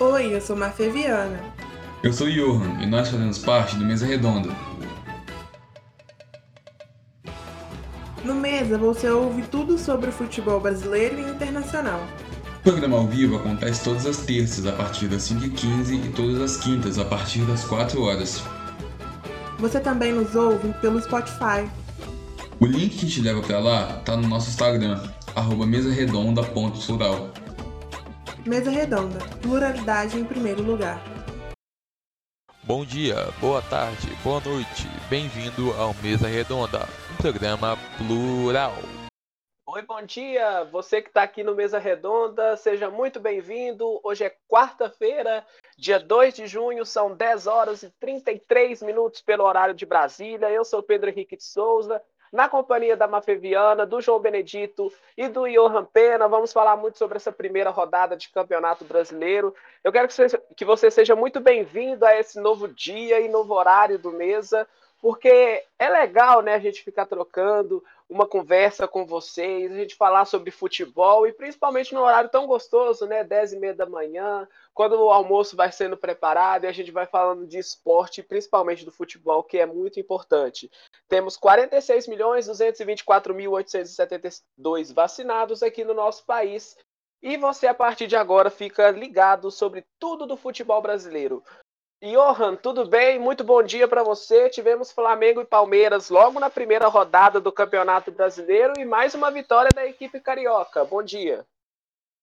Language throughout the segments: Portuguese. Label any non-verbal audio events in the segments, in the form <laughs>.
Oi, eu sou Mafê Viana. Eu sou Johan e nós fazemos parte do Mesa Redonda. No Mesa você ouve tudo sobre o futebol brasileiro e internacional. O programa ao vivo acontece todas as terças a partir das 5h15 e todas as quintas a partir das 4 horas. Você também nos ouve pelo Spotify. O link que te leva para lá tá no nosso Instagram, arroba mesaredonda.plural. Mesa Redonda, pluralidade em primeiro lugar. Bom dia, boa tarde, boa noite. Bem-vindo ao Mesa Redonda, um programa plural. Oi, bom dia! Você que está aqui no Mesa Redonda, seja muito bem-vindo. Hoje é quarta-feira, dia 2 de junho, são 10 horas e 33 minutos pelo horário de Brasília. Eu sou Pedro Henrique de Souza na companhia da Mafeviana, do João Benedito e do Johan Pena. Vamos falar muito sobre essa primeira rodada de Campeonato Brasileiro. Eu quero que você, que você seja muito bem-vindo a esse novo dia e novo horário do Mesa, porque é legal né, a gente ficar trocando uma conversa com vocês, a gente falar sobre futebol e principalmente no horário tão gostoso, né? 10 e meia da manhã, quando o almoço vai sendo preparado e a gente vai falando de esporte, principalmente do futebol, que é muito importante. Temos 46 milhões 224 mil 872 vacinados aqui no nosso país. E você, a partir de agora, fica ligado sobre tudo do futebol brasileiro. Johan, tudo bem? Muito bom dia para você. Tivemos Flamengo e Palmeiras logo na primeira rodada do Campeonato Brasileiro e mais uma vitória da equipe carioca. Bom dia.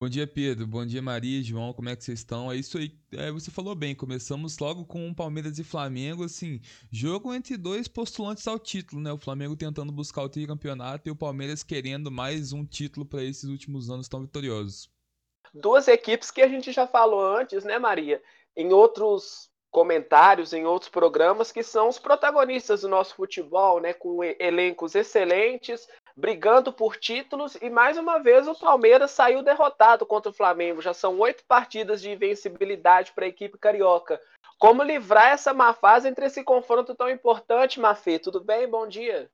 Bom dia, Pedro. Bom dia, Maria, João. Como é que vocês estão? É isso aí. É, você falou bem. Começamos logo com Palmeiras e Flamengo, assim, jogo entre dois postulantes ao título, né? O Flamengo tentando buscar o tricampeonato e o Palmeiras querendo mais um título para esses últimos anos tão vitoriosos. Duas equipes que a gente já falou antes, né, Maria? Em outros comentários em outros programas que são os protagonistas do nosso futebol, né, com elencos excelentes, brigando por títulos e mais uma vez o Palmeiras saiu derrotado contra o Flamengo. Já são oito partidas de invencibilidade para a equipe carioca. Como livrar essa má fase entre esse confronto tão importante, Mafê? Tudo bem? Bom dia.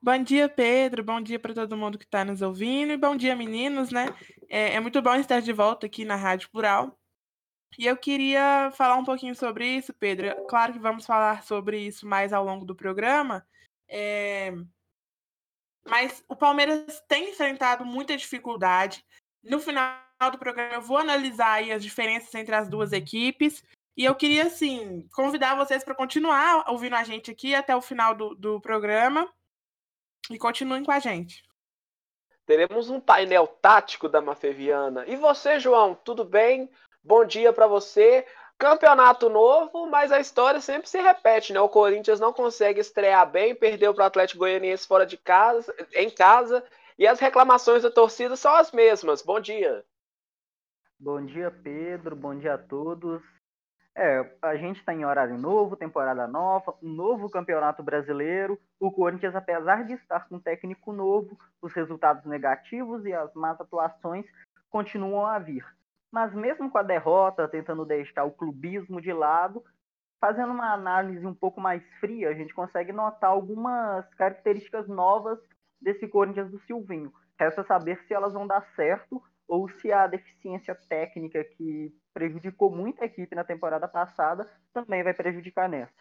Bom dia, Pedro. Bom dia para todo mundo que está nos ouvindo. E bom dia, meninos, né? É, é muito bom estar de volta aqui na Rádio Plural. E eu queria falar um pouquinho sobre isso, Pedro. Claro que vamos falar sobre isso mais ao longo do programa. É... Mas o Palmeiras tem enfrentado muita dificuldade. No final do programa, eu vou analisar as diferenças entre as duas equipes. E eu queria, assim, convidar vocês para continuar ouvindo a gente aqui até o final do, do programa. E continuem com a gente. Teremos um painel tático da Mafeviana. E você, João, tudo bem? Bom dia para você. Campeonato novo, mas a história sempre se repete, né? O Corinthians não consegue estrear bem, perdeu para o Atlético Goianiense fora de casa, em casa, e as reclamações da torcida são as mesmas. Bom dia. Bom dia, Pedro. Bom dia a todos. É, a gente está em horário novo, temporada nova, um novo campeonato brasileiro. O Corinthians, apesar de estar com um técnico novo, os resultados negativos e as más atuações continuam a vir mas mesmo com a derrota, tentando deixar o clubismo de lado, fazendo uma análise um pouco mais fria, a gente consegue notar algumas características novas desse Corinthians do Silvinho. Resta saber se elas vão dar certo ou se a deficiência técnica que prejudicou muito a equipe na temporada passada também vai prejudicar nessa.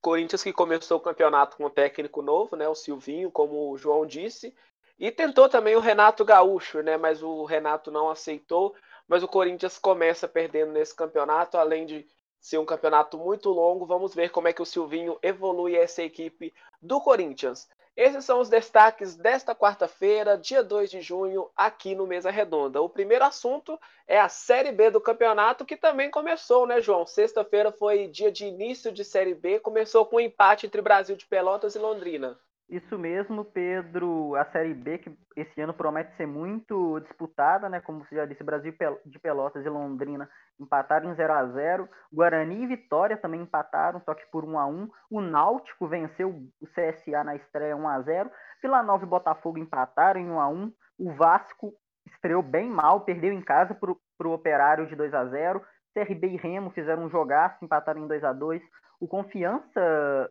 Corinthians que começou o campeonato com um técnico novo, né, o Silvinho, como o João disse, e tentou também o Renato Gaúcho, né, mas o Renato não aceitou mas o Corinthians começa perdendo nesse campeonato, além de ser um campeonato muito longo. Vamos ver como é que o Silvinho evolui essa equipe do Corinthians. Esses são os destaques desta quarta-feira, dia 2 de junho, aqui no Mesa Redonda. O primeiro assunto é a Série B do campeonato, que também começou, né, João? Sexta-feira foi dia de início de Série B, começou com um empate entre Brasil de Pelotas e Londrina. Isso mesmo, Pedro. A Série B, que esse ano promete ser muito disputada, né? Como você já disse, Brasil de Pelotas e Londrina empataram em 0 a 0 Guarani e Vitória também empataram, só que por 1 a 1 O Náutico venceu o CSA na estreia 1 a 0 Vila Nova e Botafogo empataram em 1 a 1 O Vasco estreou bem mal, perdeu em casa para o Operário de 2 a 0 CRB e Remo fizeram um jogaço, empataram em 2 a 2 O Confiança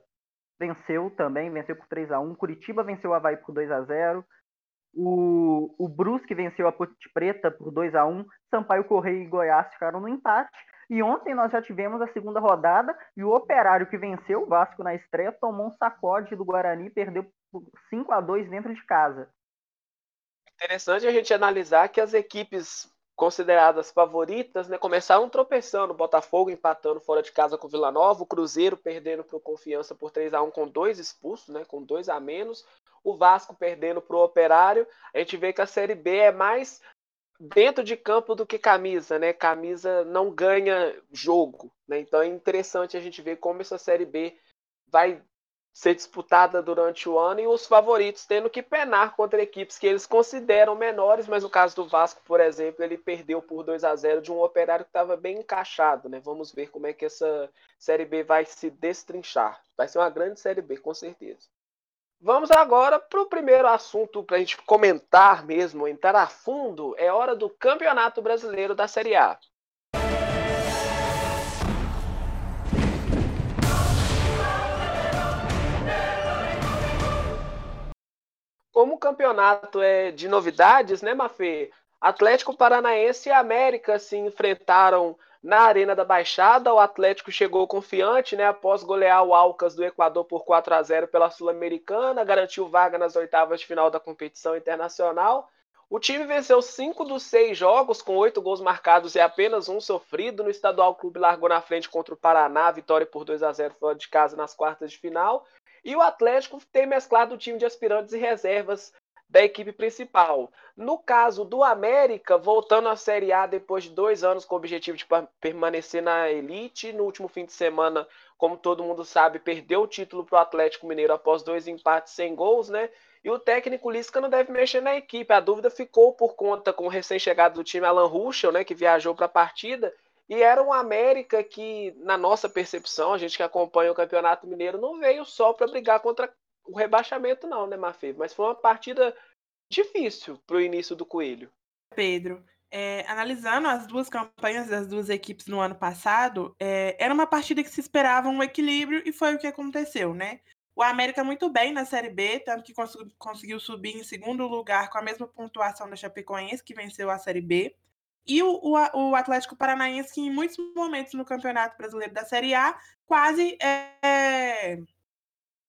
venceu também, venceu por 3 a 1 Curitiba venceu o Havaí por 2 a 0 O, o Brusque venceu a Ponte Preta por 2 a 1 Sampaio Correia e Goiás ficaram no empate. E ontem nós já tivemos a segunda rodada e o Operário que venceu o Vasco na estreia tomou um sacode do Guarani e perdeu por 5 a 2 dentro de casa. Interessante a gente analisar que as equipes consideradas favoritas, né, começaram tropeçando, Botafogo empatando fora de casa com o Vila Nova, o Cruzeiro perdendo para o Confiança por 3 a 1 com dois expulsos, né, com dois a menos, o Vasco perdendo para o Operário. A gente vê que a Série B é mais dentro de campo do que camisa, né? Camisa não ganha jogo, né? Então é interessante a gente ver como essa Série B vai ser disputada durante o ano e os favoritos tendo que penar contra equipes que eles consideram menores, mas no caso do Vasco, por exemplo, ele perdeu por 2 a 0 de um operário que estava bem encaixado, né? Vamos ver como é que essa Série B vai se destrinchar. Vai ser uma grande Série B, com certeza. Vamos agora para o primeiro assunto para a gente comentar mesmo, entrar a fundo. É hora do Campeonato Brasileiro da Série A. Como o campeonato é de novidades, né, Mafê? Atlético Paranaense e América se enfrentaram na Arena da Baixada. O Atlético chegou confiante, né, após golear o Alcas do Equador por 4 a 0 pela Sul-Americana, garantiu vaga nas oitavas de final da competição internacional. O time venceu cinco dos seis jogos, com oito gols marcados e apenas um sofrido. No estadual, o clube largou na frente contra o Paraná, vitória por 2 a 0 fora de casa nas quartas de final. E o Atlético tem mesclado o time de aspirantes e reservas da equipe principal. No caso do América, voltando à Série A depois de dois anos com o objetivo de permanecer na elite, no último fim de semana, como todo mundo sabe, perdeu o título para o Atlético Mineiro após dois empates sem gols, né? E o técnico Lisca não deve mexer na equipe. A dúvida ficou por conta com o recém-chegado do time Alan Ruschel, né, que viajou para a partida, e era um América que, na nossa percepção, a gente que acompanha o Campeonato Mineiro, não veio só para brigar contra o rebaixamento, não, né, Mafê? Mas foi uma partida difícil para o início do Coelho. Pedro, é, analisando as duas campanhas das duas equipes no ano passado, é, era uma partida que se esperava um equilíbrio e foi o que aconteceu, né? O América muito bem na Série B, tanto que conseguiu, subir em segundo lugar com a mesma pontuação da Chapecoense, que venceu a Série B. E o, o, o, Atlético Paranaense, que em muitos momentos no Campeonato Brasileiro da Série A, quase é,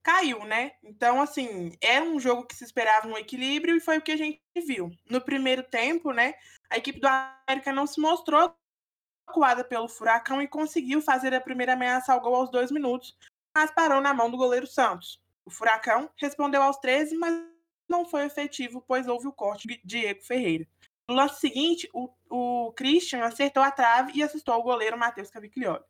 caiu, né? Então, assim, era um jogo que se esperava um equilíbrio e foi o que a gente viu. No primeiro tempo, né, a equipe do América não se mostrou acuada pelo Furacão e conseguiu fazer a primeira ameaça ao gol aos dois minutos, mas parou na mão do goleiro Santos. O Furacão respondeu aos 13, mas não foi efetivo, pois houve o corte de Diego Ferreira. No lance seguinte, o, o Christian acertou a trave e assistou o goleiro Matheus Cavicchioli.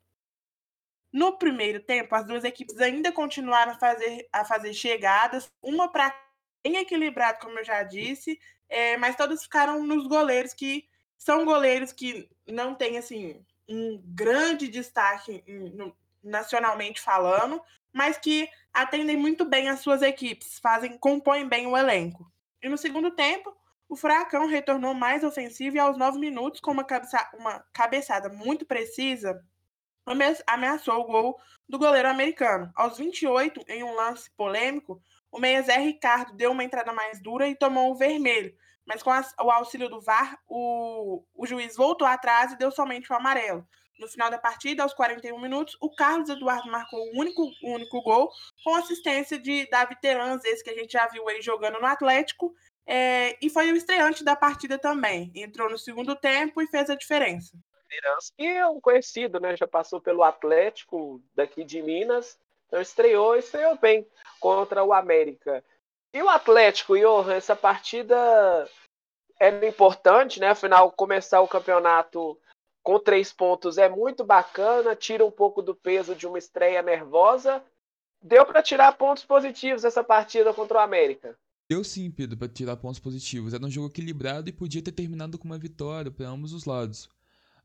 No primeiro tempo, as duas equipes ainda continuaram a fazer, a fazer chegadas, uma para bem equilibrado, como eu já disse, é, mas todas ficaram nos goleiros que são goleiros que não têm assim um grande destaque no, nacionalmente falando, mas que atendem muito bem as suas equipes, fazem compõem bem o elenco. E no segundo tempo, o Furacão retornou mais ofensivo e aos nove minutos, com uma, cabeça, uma cabeçada muito precisa, ameaçou o gol do goleiro americano. Aos 28, em um lance polêmico, o meia Zé Ricardo deu uma entrada mais dura e tomou o vermelho, mas com o auxílio do VAR, o, o juiz voltou atrás e deu somente o amarelo. No final da partida, aos 41 minutos, o Carlos Eduardo marcou o único, único gol com assistência de Davi Terans, esse que a gente já viu ele jogando no Atlético, é, e foi o estreante da partida também. Entrou no segundo tempo e fez a diferença. E é um conhecido, né? Já passou pelo Atlético daqui de Minas. Então estreou, estreou bem contra o América. E o Atlético, Johan, essa partida era importante, né? Afinal, começar o campeonato com três pontos é muito bacana, tira um pouco do peso de uma estreia nervosa. Deu para tirar pontos positivos essa partida contra o América. Deu sim, Pedro, para tirar pontos positivos. Era um jogo equilibrado e podia ter terminado com uma vitória para ambos os lados.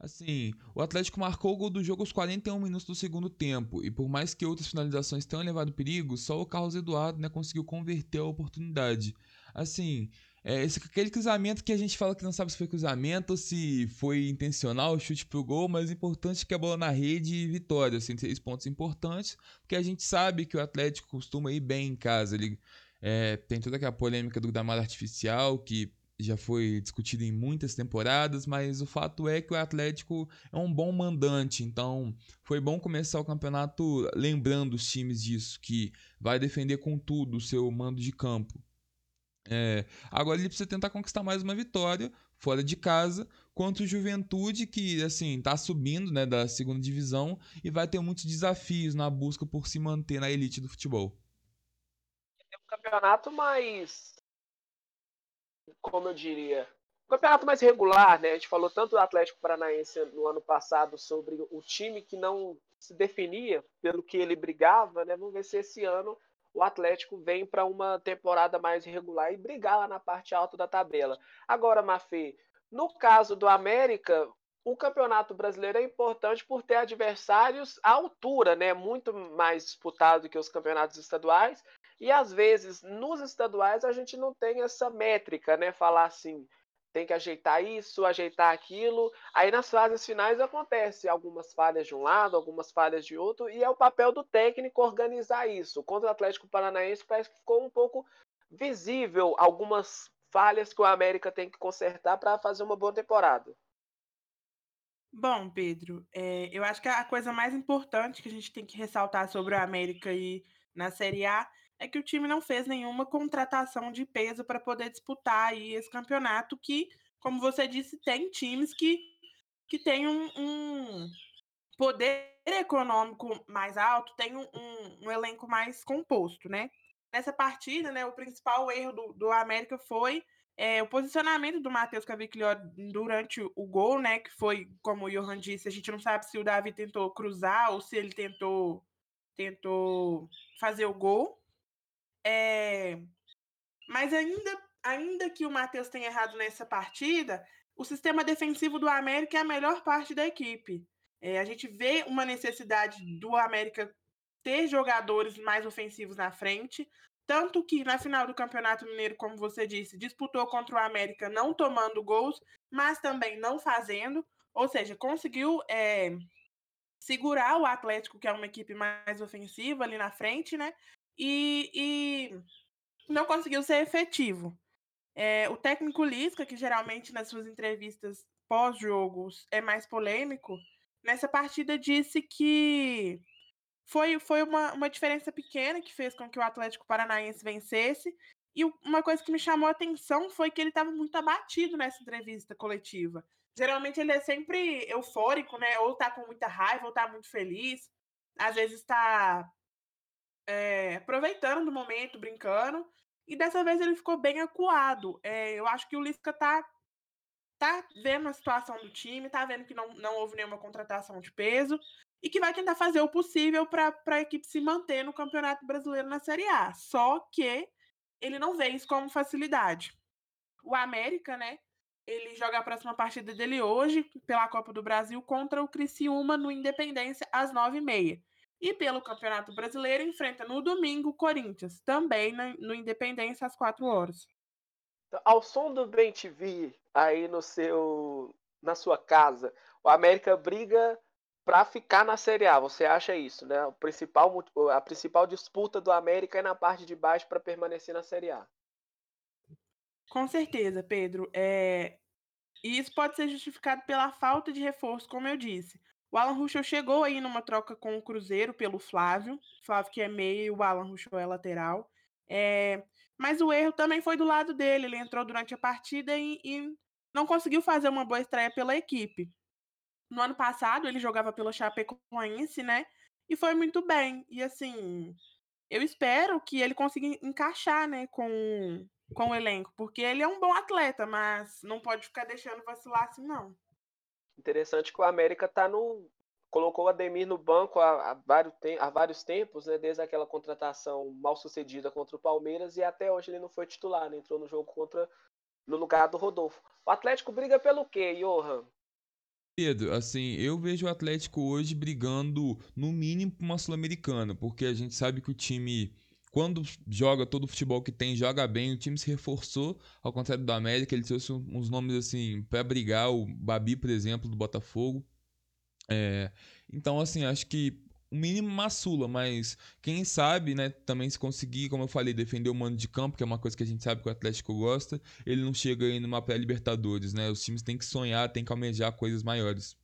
Assim, o Atlético marcou o gol do jogo aos 41 minutos do segundo tempo, e por mais que outras finalizações tenham levado perigo, só o Carlos Eduardo né, conseguiu converter a oportunidade. Assim, é esse, aquele cruzamento que a gente fala que não sabe se foi cruzamento ou se foi intencional, chute pro gol, mas o importante é que a bola na rede e vitória, assim, três pontos importantes, porque a gente sabe que o Atlético costuma ir bem em casa, ele É, tem toda aquela polêmica do gramado artificial, que já foi discutido em muitas temporadas, mas o fato é que o Atlético é um bom mandante, então foi bom começar o campeonato lembrando os times disso, que vai defender com tudo o seu mando de campo. É, agora ele precisa tentar conquistar mais uma vitória fora de casa contra o Juventude, que assim está subindo né, da segunda divisão e vai ter muitos desafios na busca por se manter na elite do futebol. Campeonato mais como eu diria, um campeonato mais regular, né? A gente falou tanto do Atlético Paranaense no ano passado sobre o time que não se definia pelo que ele brigava, né? Vamos ver se esse ano o Atlético vem para uma temporada mais regular e brigar lá na parte alta da tabela. Agora, Mafê, no caso do América, o Campeonato Brasileiro é importante por ter adversários à altura, né? Muito mais disputado que os campeonatos estaduais e às vezes nos estaduais a gente não tem essa métrica, né? Falar assim, tem que ajeitar isso, ajeitar aquilo. Aí nas fases finais acontece algumas falhas de um lado, algumas falhas de outro, e é o papel do técnico organizar isso. Contra o Atlético Paranaense parece que ficou um pouco visível algumas falhas que o América tem que consertar para fazer uma boa temporada. Bom, Pedro, é, eu acho que a coisa mais importante que a gente tem que ressaltar sobre o América e na Série A é que o time não fez nenhuma contratação de peso para poder disputar aí esse campeonato que, como você disse, tem times que, que têm um, um poder econômico mais alto, tem um, um, um, elenco mais composto, né? Nessa partida, né, o principal erro do, do América foi é, o posicionamento do Matheus Cavicchioli durante o gol, né? Que foi, como o Johan disse, a gente não sabe se o Davi tentou cruzar ou se ele tentou, tentou fazer o gol. É... Mas ainda, ainda que o Matheus tenha errado nessa partida, o sistema defensivo do América é a melhor parte da equipe. É, a gente vê uma necessidade do América ter jogadores mais ofensivos na frente. Tanto que na final do Campeonato Mineiro, como você disse, disputou contra o América não tomando gols, mas também não fazendo. Ou seja, conseguiu é, segurar o Atlético, que é uma equipe mais ofensiva ali na frente, né? E, e não conseguiu ser efetivo. É, o técnico Lisca, que geralmente nas suas entrevistas pós-jogos é mais polêmico, nessa partida disse que foi, foi uma, uma diferença pequena que fez com que o Atlético Paranaense vencesse. E uma coisa que me chamou a atenção foi que ele estava muito abatido nessa entrevista coletiva. Geralmente ele é sempre eufórico, né? Ou tá com muita raiva, ou tá muito feliz. Às vezes está é, aproveitando do momento, brincando. E dessa vez ele ficou bem acuado. É, eu acho que o Lisca tá, tá vendo a situação do time, tá vendo que não, não houve nenhuma contratação de peso e que vai tentar fazer o possível para a equipe se manter no Campeonato Brasileiro na Série A. Só que ele não vê isso como facilidade. O América, né? Ele joga a próxima partida dele hoje pela Copa do Brasil contra o Criciúma no Independência às 9h30. E pelo Campeonato Brasileiro enfrenta no domingo o Corinthians, também no Independência às 4 horas. Ao som do Bem TV aí no seu na sua casa, o América briga para ficar na Série A. Você acha isso, né? O principal, a principal disputa do América é na parte de baixo para permanecer na Série A. Com certeza, Pedro. É... E isso pode ser justificado pela falta de reforço, como eu disse. O Alan Ruschel chegou aí numa troca com o Cruzeiro pelo Flávio. Flávio que é meio o Alan Ruschel é lateral. É, mas o erro também foi do lado dele. Ele entrou durante a partida e, e, não conseguiu fazer uma boa estreia pela equipe. No ano passado, ele jogava pelo Chapecoense, né? E foi muito bem. E assim, eu espero que ele consiga encaixar, né, com, com o elenco, porque ele é um bom atleta, mas não pode ficar deixando vacilar assim, não. Interessante que o América tá no. colocou o Ademir no banco há, há, vários, há vários tempos, né? Desde aquela contratação mal sucedida contra o Palmeiras e até hoje ele não foi titular, né? Entrou no jogo contra. no lugar do Rodolfo. O Atlético briga pelo quê, Johan? Pedro, assim, eu vejo o Atlético hoje brigando no mínimo por uma Sul-Americana, porque a gente sabe que o time quando joga todo o futebol que tem, joga bem, o time se reforçou, ao contrário do América, ele trouxe uns nomes assim para brigar, o Babi, por exemplo, do Botafogo. É, então, assim, acho que o mínimo maçula, mas quem sabe, né, também se conseguir, como eu falei, defender o mando de campo, que é uma coisa que a gente sabe que o Atlético gosta, ele não chega aí numa pré-Libertadores, né? Os times têm que sonhar, têm que almejar coisas maiores.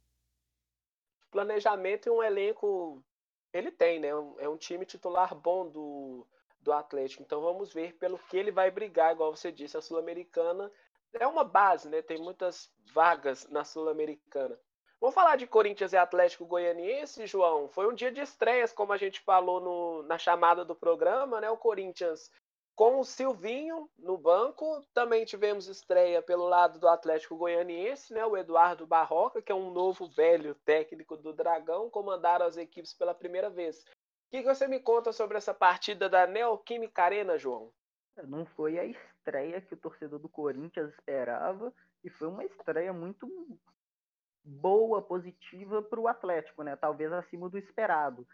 Planejamento e um elenco ele tem, né? É um time titular bom do, do Atlético. Então vamos ver pelo que ele vai brigar, igual você disse, a Sul-Americana é uma base, né? Tem muitas vagas na Sul-Americana. Vamos falar de Corinthians e Atlético Goianiense, João. Foi um dia de estreias, como a gente falou no, na chamada do programa, né? O Corinthians com o Silvinho no banco. Também tivemos estreia pelo lado do Atlético Goianiense, né? O Eduardo Barroca, que é um novo velho técnico do Dragão, comandaram as equipes pela primeira vez. O que você me conta sobre essa partida da Neoquímica Arena, João? Não foi a estreia que o torcedor do Corinthians esperava e foi uma estreia muito boa, positiva para o Atlético, né? Talvez acima do esperado.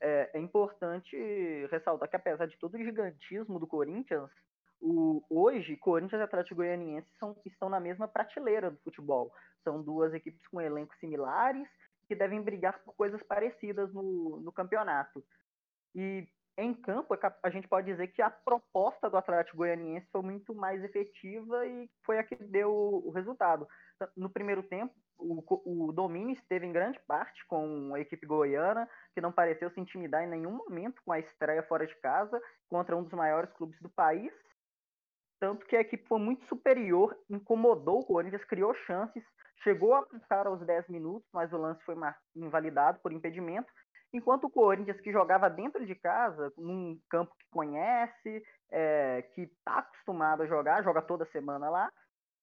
É, é, importante ressaltar que apesar de todo o gigantismo do Corinthians, o, hoje Corinthians e Atlético Goianiense são, estão na mesma prateleira do futebol. São duas equipes com elencos similares que devem brigar por coisas parecidas no, no campeonato. E em campo, a gente pode dizer que a proposta do Atlético Goianiense foi muito mais efetiva e foi a que deu o resultado. No primeiro tempo, o, o domínio esteve em grande parte com a equipe goiana, que não pareceu se intimidar em nenhum momento com a estreia fora de casa contra um dos maiores clubes do país. Tanto que a equipe foi muito superior, incomodou o Corinthians, criou chances, chegou a marcar aos 10 minutos, mas o lance foi invalidado por impedimento Enquanto o Corinthians, que jogava dentro de casa, num campo que conhece, é, que está acostumado a jogar, joga toda semana lá,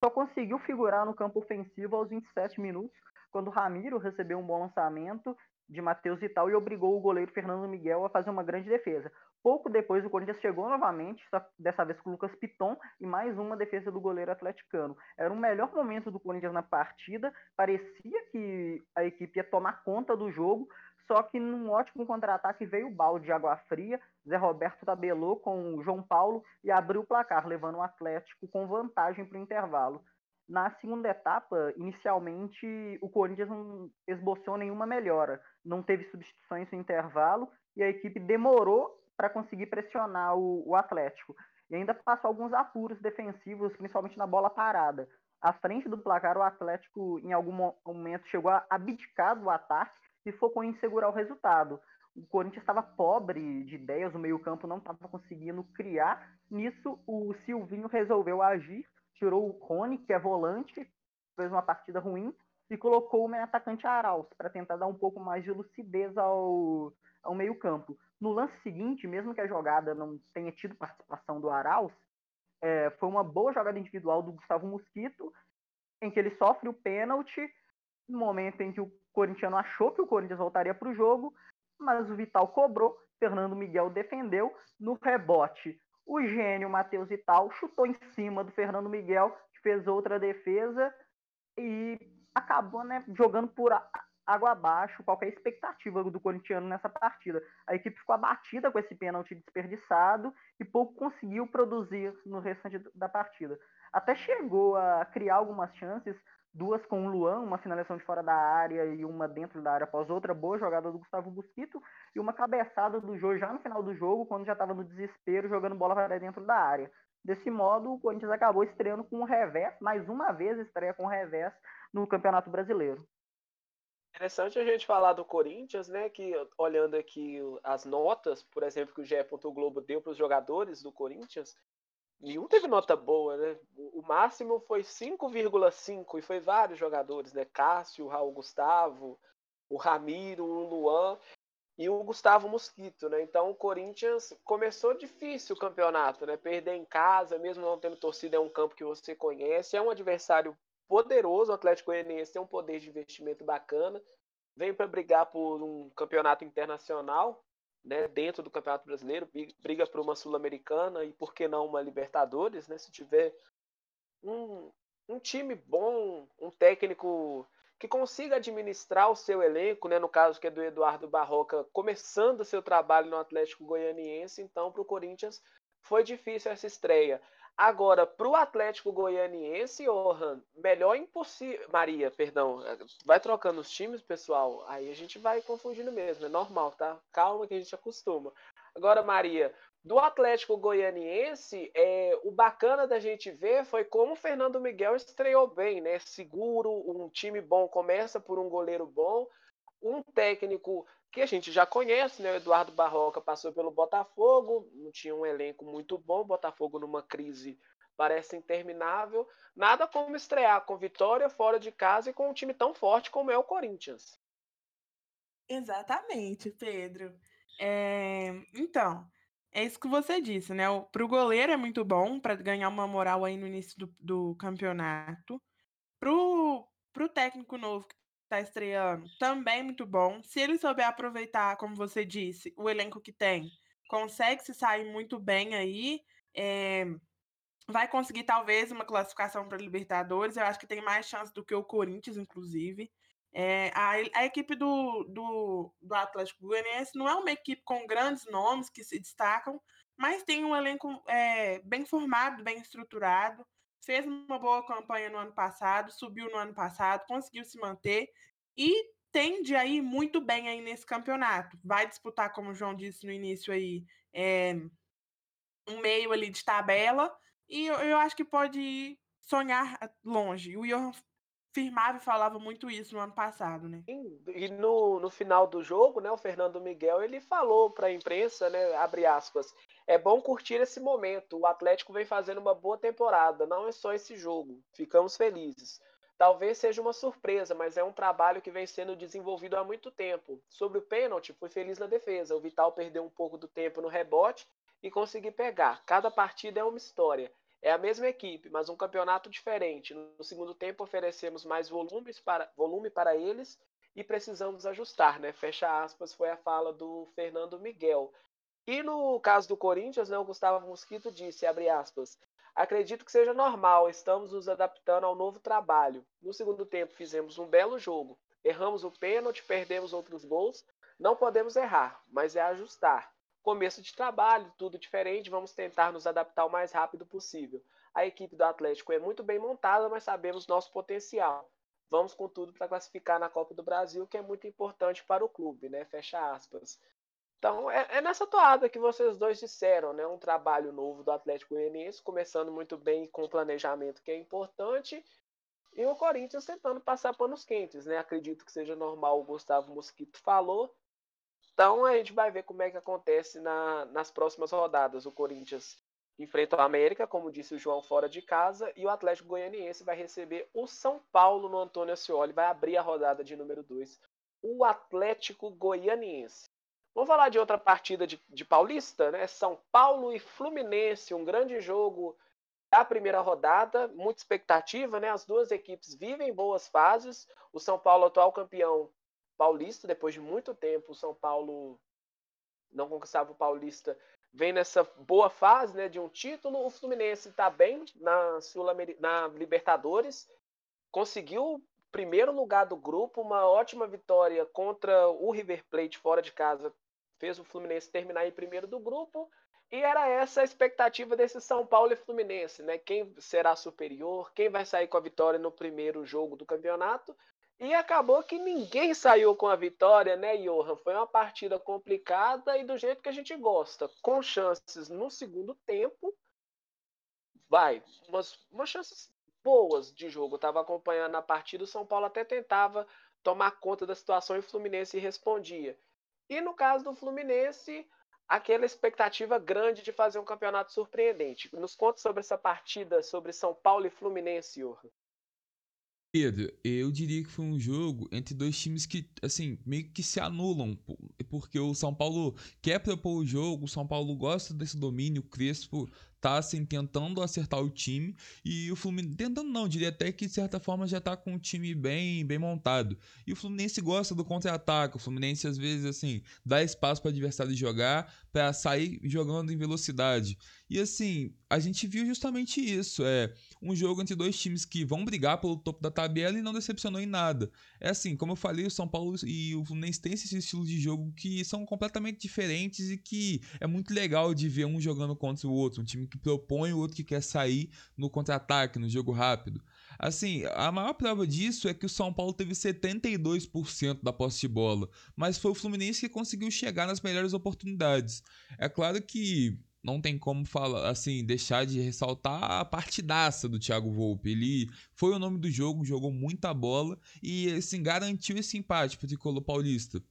só conseguiu figurar no campo ofensivo aos 27 minutos, quando o Ramiro recebeu um bom lançamento de Matheus Vital e obrigou o goleiro Fernando Miguel a fazer uma grande defesa. Pouco depois, o Corinthians chegou novamente, dessa vez com o Lucas Piton, e mais uma defesa do goleiro atleticano. Era o melhor momento do Corinthians na partida, parecia que a equipe ia tomar conta do jogo, só que num ótimo contra-ataque veio o balde de água fria, Zé Roberto tabelou com o João Paulo e abriu o placar, levando o Atlético com vantagem para o intervalo. Na segunda etapa, inicialmente, o Corinthians não esboçou nenhuma melhora, não teve substituições no intervalo e a equipe demorou para conseguir pressionar o, o Atlético. E ainda passou alguns apuros defensivos, principalmente na bola parada. À frente do placar, o Atlético, em algum momento, chegou a abdicar do ataque e focou em segurar o resultado. O Corinthians estava pobre de ideias, o meio-campo não estava conseguindo criar. Nisso, o Silvinho resolveu agir, tirou o Rony, que é volante, fez uma partida ruim, e colocou o meio atacante Arauz para tentar dar um pouco mais de lucidez ao, ao meio-campo. No lance seguinte, mesmo que a jogada não tenha tido participação do Arauz, é, foi uma boa jogada individual do Gustavo Mosquito, em que ele sofre o pênalti no momento em que o corintiano achou que o Corinthians voltaria para o jogo, mas o Vital cobrou, Fernando Miguel defendeu, no rebote o gênio Matheus Vital chutou em cima do Fernando Miguel, que fez outra defesa e acabou né, jogando por água abaixo qualquer expectativa do corintiano nessa partida. A equipe ficou abatida com esse pênalti desperdiçado e pouco conseguiu produzir no restante da partida. Até chegou a criar algumas chances, duas com o Luan, uma finalização de fora da área e uma dentro da área após outra boa jogada do Gustavo Busquito e uma cabeçada do jogo já no final do jogo, quando já estava no desespero, jogando bola para dentro da área. Desse modo, o Corinthians acabou estreando com o revés, mais uma vez estreia com o revés no Campeonato Brasileiro. Interessante a gente falar do Corinthians, né? Que olhando aqui as notas, por exemplo, que o GE. Globo deu para os jogadores do Corinthians, nenhum teve nota boa, né? O máximo foi 5,5 e foi vários jogadores, né? Cássio, Raul Gustavo, o Ramiro, o Luan e o Gustavo Mosquito, né? Então o Corinthians começou difícil o campeonato, né? Perder em casa, mesmo não tendo torcida, é um campo que você conhece, é um adversário poderoso, o Atlético Goianiense tem um poder de investimento bacana, vem para brigar por um campeonato internacional, né, dentro do Campeonato Brasileiro, briga por uma Sul-Americana e por que não uma Libertadores, né, se tiver um, um time bom, um técnico que consiga administrar o seu elenco, né, no caso que é do Eduardo Barroca, começando seu trabalho no Atlético Goianiense, então para o Corinthians foi difícil essa estreia. Agora, para o Atlético Goianiense, Johan, melhor impossível. Maria, perdão. Vai trocando os times, pessoal. Aí a gente vai confundindo mesmo. É normal, tá? Calma que a gente acostuma. Agora, Maria, do Atlético Goianiense, é, o bacana da gente ver foi como o Fernando Miguel estreou bem, né? Seguro, um time bom começa por um goleiro bom, um técnico que a gente já conhece, né? O Eduardo Barroca passou pelo Botafogo, não tinha um elenco muito bom, Botafogo numa crise parece interminável. Nada como estrear com vitória fora de casa e com um time tão forte como é o Corinthians. Exatamente, Pedro. É... Então, é isso que você disse, né? Para o goleiro é muito bom para ganhar uma moral aí no início do, do campeonato. Para o técnico novo que tá estreando, também muito bom. Se ele souber aproveitar, como você disse, o elenco que tem, consegue se sair muito bem aí. É, vai conseguir talvez uma classificação para Libertadores. Eu acho que tem mais chance do que o Corinthians, inclusive. É, a, a, equipe do, do, do Atlético Goianiense não é uma equipe com grandes nomes que se destacam, mas tem um elenco é, bem formado, bem estruturado fez uma boa campanha no ano passado, subiu no ano passado, conseguiu se manter e tende a ir muito bem aí nesse campeonato. Vai disputar, como o João disse no início aí, é, um meio ali de tabela e eu, eu acho que pode sonhar longe. O Johan firmava e falava muito isso no ano passado, né? E no, no final do jogo, né, o Fernando Miguel ele falou para a imprensa, né, abre aspas, é bom curtir esse momento. O Atlético vem fazendo uma boa temporada, não é só esse jogo. Ficamos felizes. Talvez seja uma surpresa, mas é um trabalho que vem sendo desenvolvido há muito tempo. Sobre o pênalti, fui feliz na defesa. O Vital perdeu um pouco do tempo no rebote e consegui pegar. Cada partida é uma história. É a mesma equipe, mas um campeonato diferente. No segundo tempo oferecemos mais volumes para, volume para eles e precisamos ajustar, né? Fecha aspas, foi a fala do Fernando Miguel. E no caso do Corinthians, né, o Gustavo Mosquito disse, abre aspas, acredito que seja normal, estamos nos adaptando ao novo trabalho. No segundo tempo fizemos um belo jogo, erramos o pênalti, perdemos outros gols, não podemos errar, mas é ajustar começo de trabalho, tudo diferente, vamos tentar nos adaptar o mais rápido possível. A equipe do Atlético é muito bem montada, mas sabemos nosso potencial. Vamos com tudo para classificar na Copa do Brasil, que é muito importante para o clube, né? Fecha aspas. Então, é, é nessa toada que vocês dois disseram, né? Um trabalho novo do Atlético Goianiense, começando muito bem com o planejamento que é importante, e o Corinthians tentando passar panos quentes, né? Acredito que seja normal, o Gustavo Mosquito falou, então a gente vai ver como é que acontece na, nas próximas rodadas. O Corinthians enfrenta o América, como disse o João, fora de casa, e o Atlético Goianiense vai receber o São Paulo no Antônio Ascioli, vai abrir a rodada de número 2, o Atlético Goianiense. Vamos falar de outra partida de, de Paulista, né? São Paulo e Fluminense, um grande jogo da primeira rodada, muita expectativa, né? As duas equipes vivem boas fases. O São Paulo, atual campeão, paulista, depois de muito tempo, o São Paulo não conquistava o paulista, vem nessa boa fase né, de um título. O Fluminense está bem na, na Libertadores, conseguiu primeiro lugar do grupo, uma ótima vitória contra o River Plate fora de casa, fez o Fluminense terminar em primeiro do grupo. E era essa a expectativa desse São Paulo e Fluminense, né? Quem será superior, quem vai sair com a vitória no primeiro jogo do campeonato. E acabou que ninguém saiu com a vitória, né, Johan? Foi uma partida complicada e do jeito que a gente gosta, com chances no segundo tempo. Vai, umas, umas chances boas de jogo. Eu tava acompanhando a partida, o São Paulo até tentava tomar conta da situação e o Fluminense respondia. E no caso do Fluminense, aquela expectativa grande de fazer um campeonato surpreendente. Nos conta sobre essa partida, sobre São Paulo e Fluminense, Johan. Pedro, eu diria que foi um jogo entre dois times que, assim, meio que se anulam, porque o São Paulo quer propor o jogo, o São Paulo gosta desse domínio, o Crespo tá assim tentando acertar o time e o Fluminense tentando não, diria até que de certa forma já tá com o time bem bem montado. E o Fluminense gosta do contra-ataque, o Fluminense às vezes assim, dá espaço para adversário jogar, para sair jogando em velocidade. E assim, a gente viu justamente isso, é um jogo entre dois times que vão brigar pelo topo da tabela e não decepcionou em nada. É assim, como eu falei, o São Paulo e o Fluminense têm esse estilo de jogo jogo que são completamente diferentes e que é muito legal de ver um jogando contra o outro, um time que propõe, o outro que quer sair no contra-ataque, no jogo rápido. Assim, a maior prova disso é que o São Paulo teve 72% da posse de bola, mas foi o Fluminense que conseguiu chegar nas melhores oportunidades. É claro que não tem como falar assim, deixar de ressaltar a partidaça do Thiago Volpe. Ele foi o nome do jogo, jogou muita bola e assim garantiu esse empate para o tricolor paulista.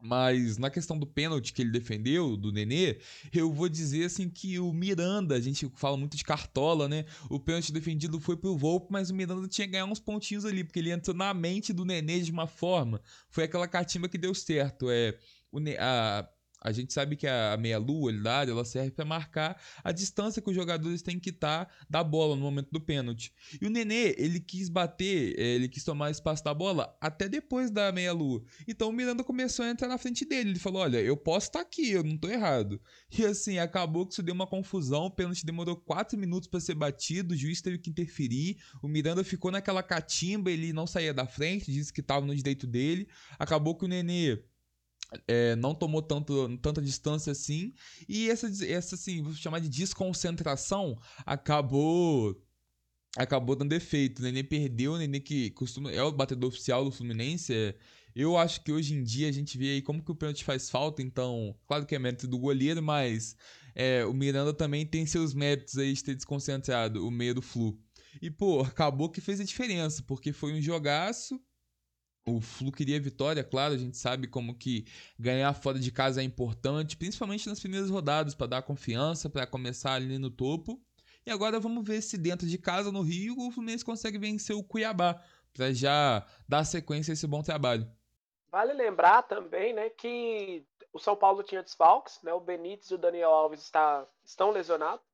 Mas na questão do pênalti que ele defendeu, do Nenê, eu vou dizer assim que o Miranda, a gente fala muito de cartola, né? O pênalti defendido foi pro Volpe, mas o Miranda tinha que ganhar uns pontinhos ali, porque ele entrou na mente do Nenê de uma forma. Foi aquela catimba que deu certo. É, o, a, a gente sabe que a meia-lua ela serve para marcar a distância que os jogadores têm que estar tá da bola no momento do pênalti. E o Nenê, ele quis bater, eh, ele quis tomar espaço da bola até depois da meia-lua. Então o Miranda começou a entrar na frente dele. Ele falou: Olha, eu posso estar tá aqui, eu não estou errado. E assim, acabou que isso deu uma confusão. O pênalti demorou 4 minutos para ser batido, o juiz teve que interferir. O Miranda ficou naquela catimba, ele não saía da frente, disse que estava no direito dele. Acabou que o Nenê é, não tomou tanto, tanta distância assim. E essa, essa assim, vou chamar de desconcentração, acabou acabou dando efeito. O Nenê perdeu, o Nenê que costuma, é o batedor oficial do Fluminense. É, eu acho que hoje em dia a gente vê aí como que o pênalti faz falta, então, claro que é mérito do goleiro, mas é, o Miranda também tem seus méritos aí de ter desconcentrado o meio do Flu. E, pô, acabou que fez a diferença, porque foi um jogaço o Flu queria vitória, claro, a gente sabe como que ganhar fora de casa é importante, principalmente nas primeiras rodadas, para dar confiança, para começar ali no topo. E agora vamos ver se dentro de casa no Rio o Fluminense consegue vencer o Cuiabá, para já dar sequência a esse bom trabalho. Vale lembrar também, né, que o São Paulo tinha desfalques, né, o Benítez e o Daniel Alves está, estão lesionados,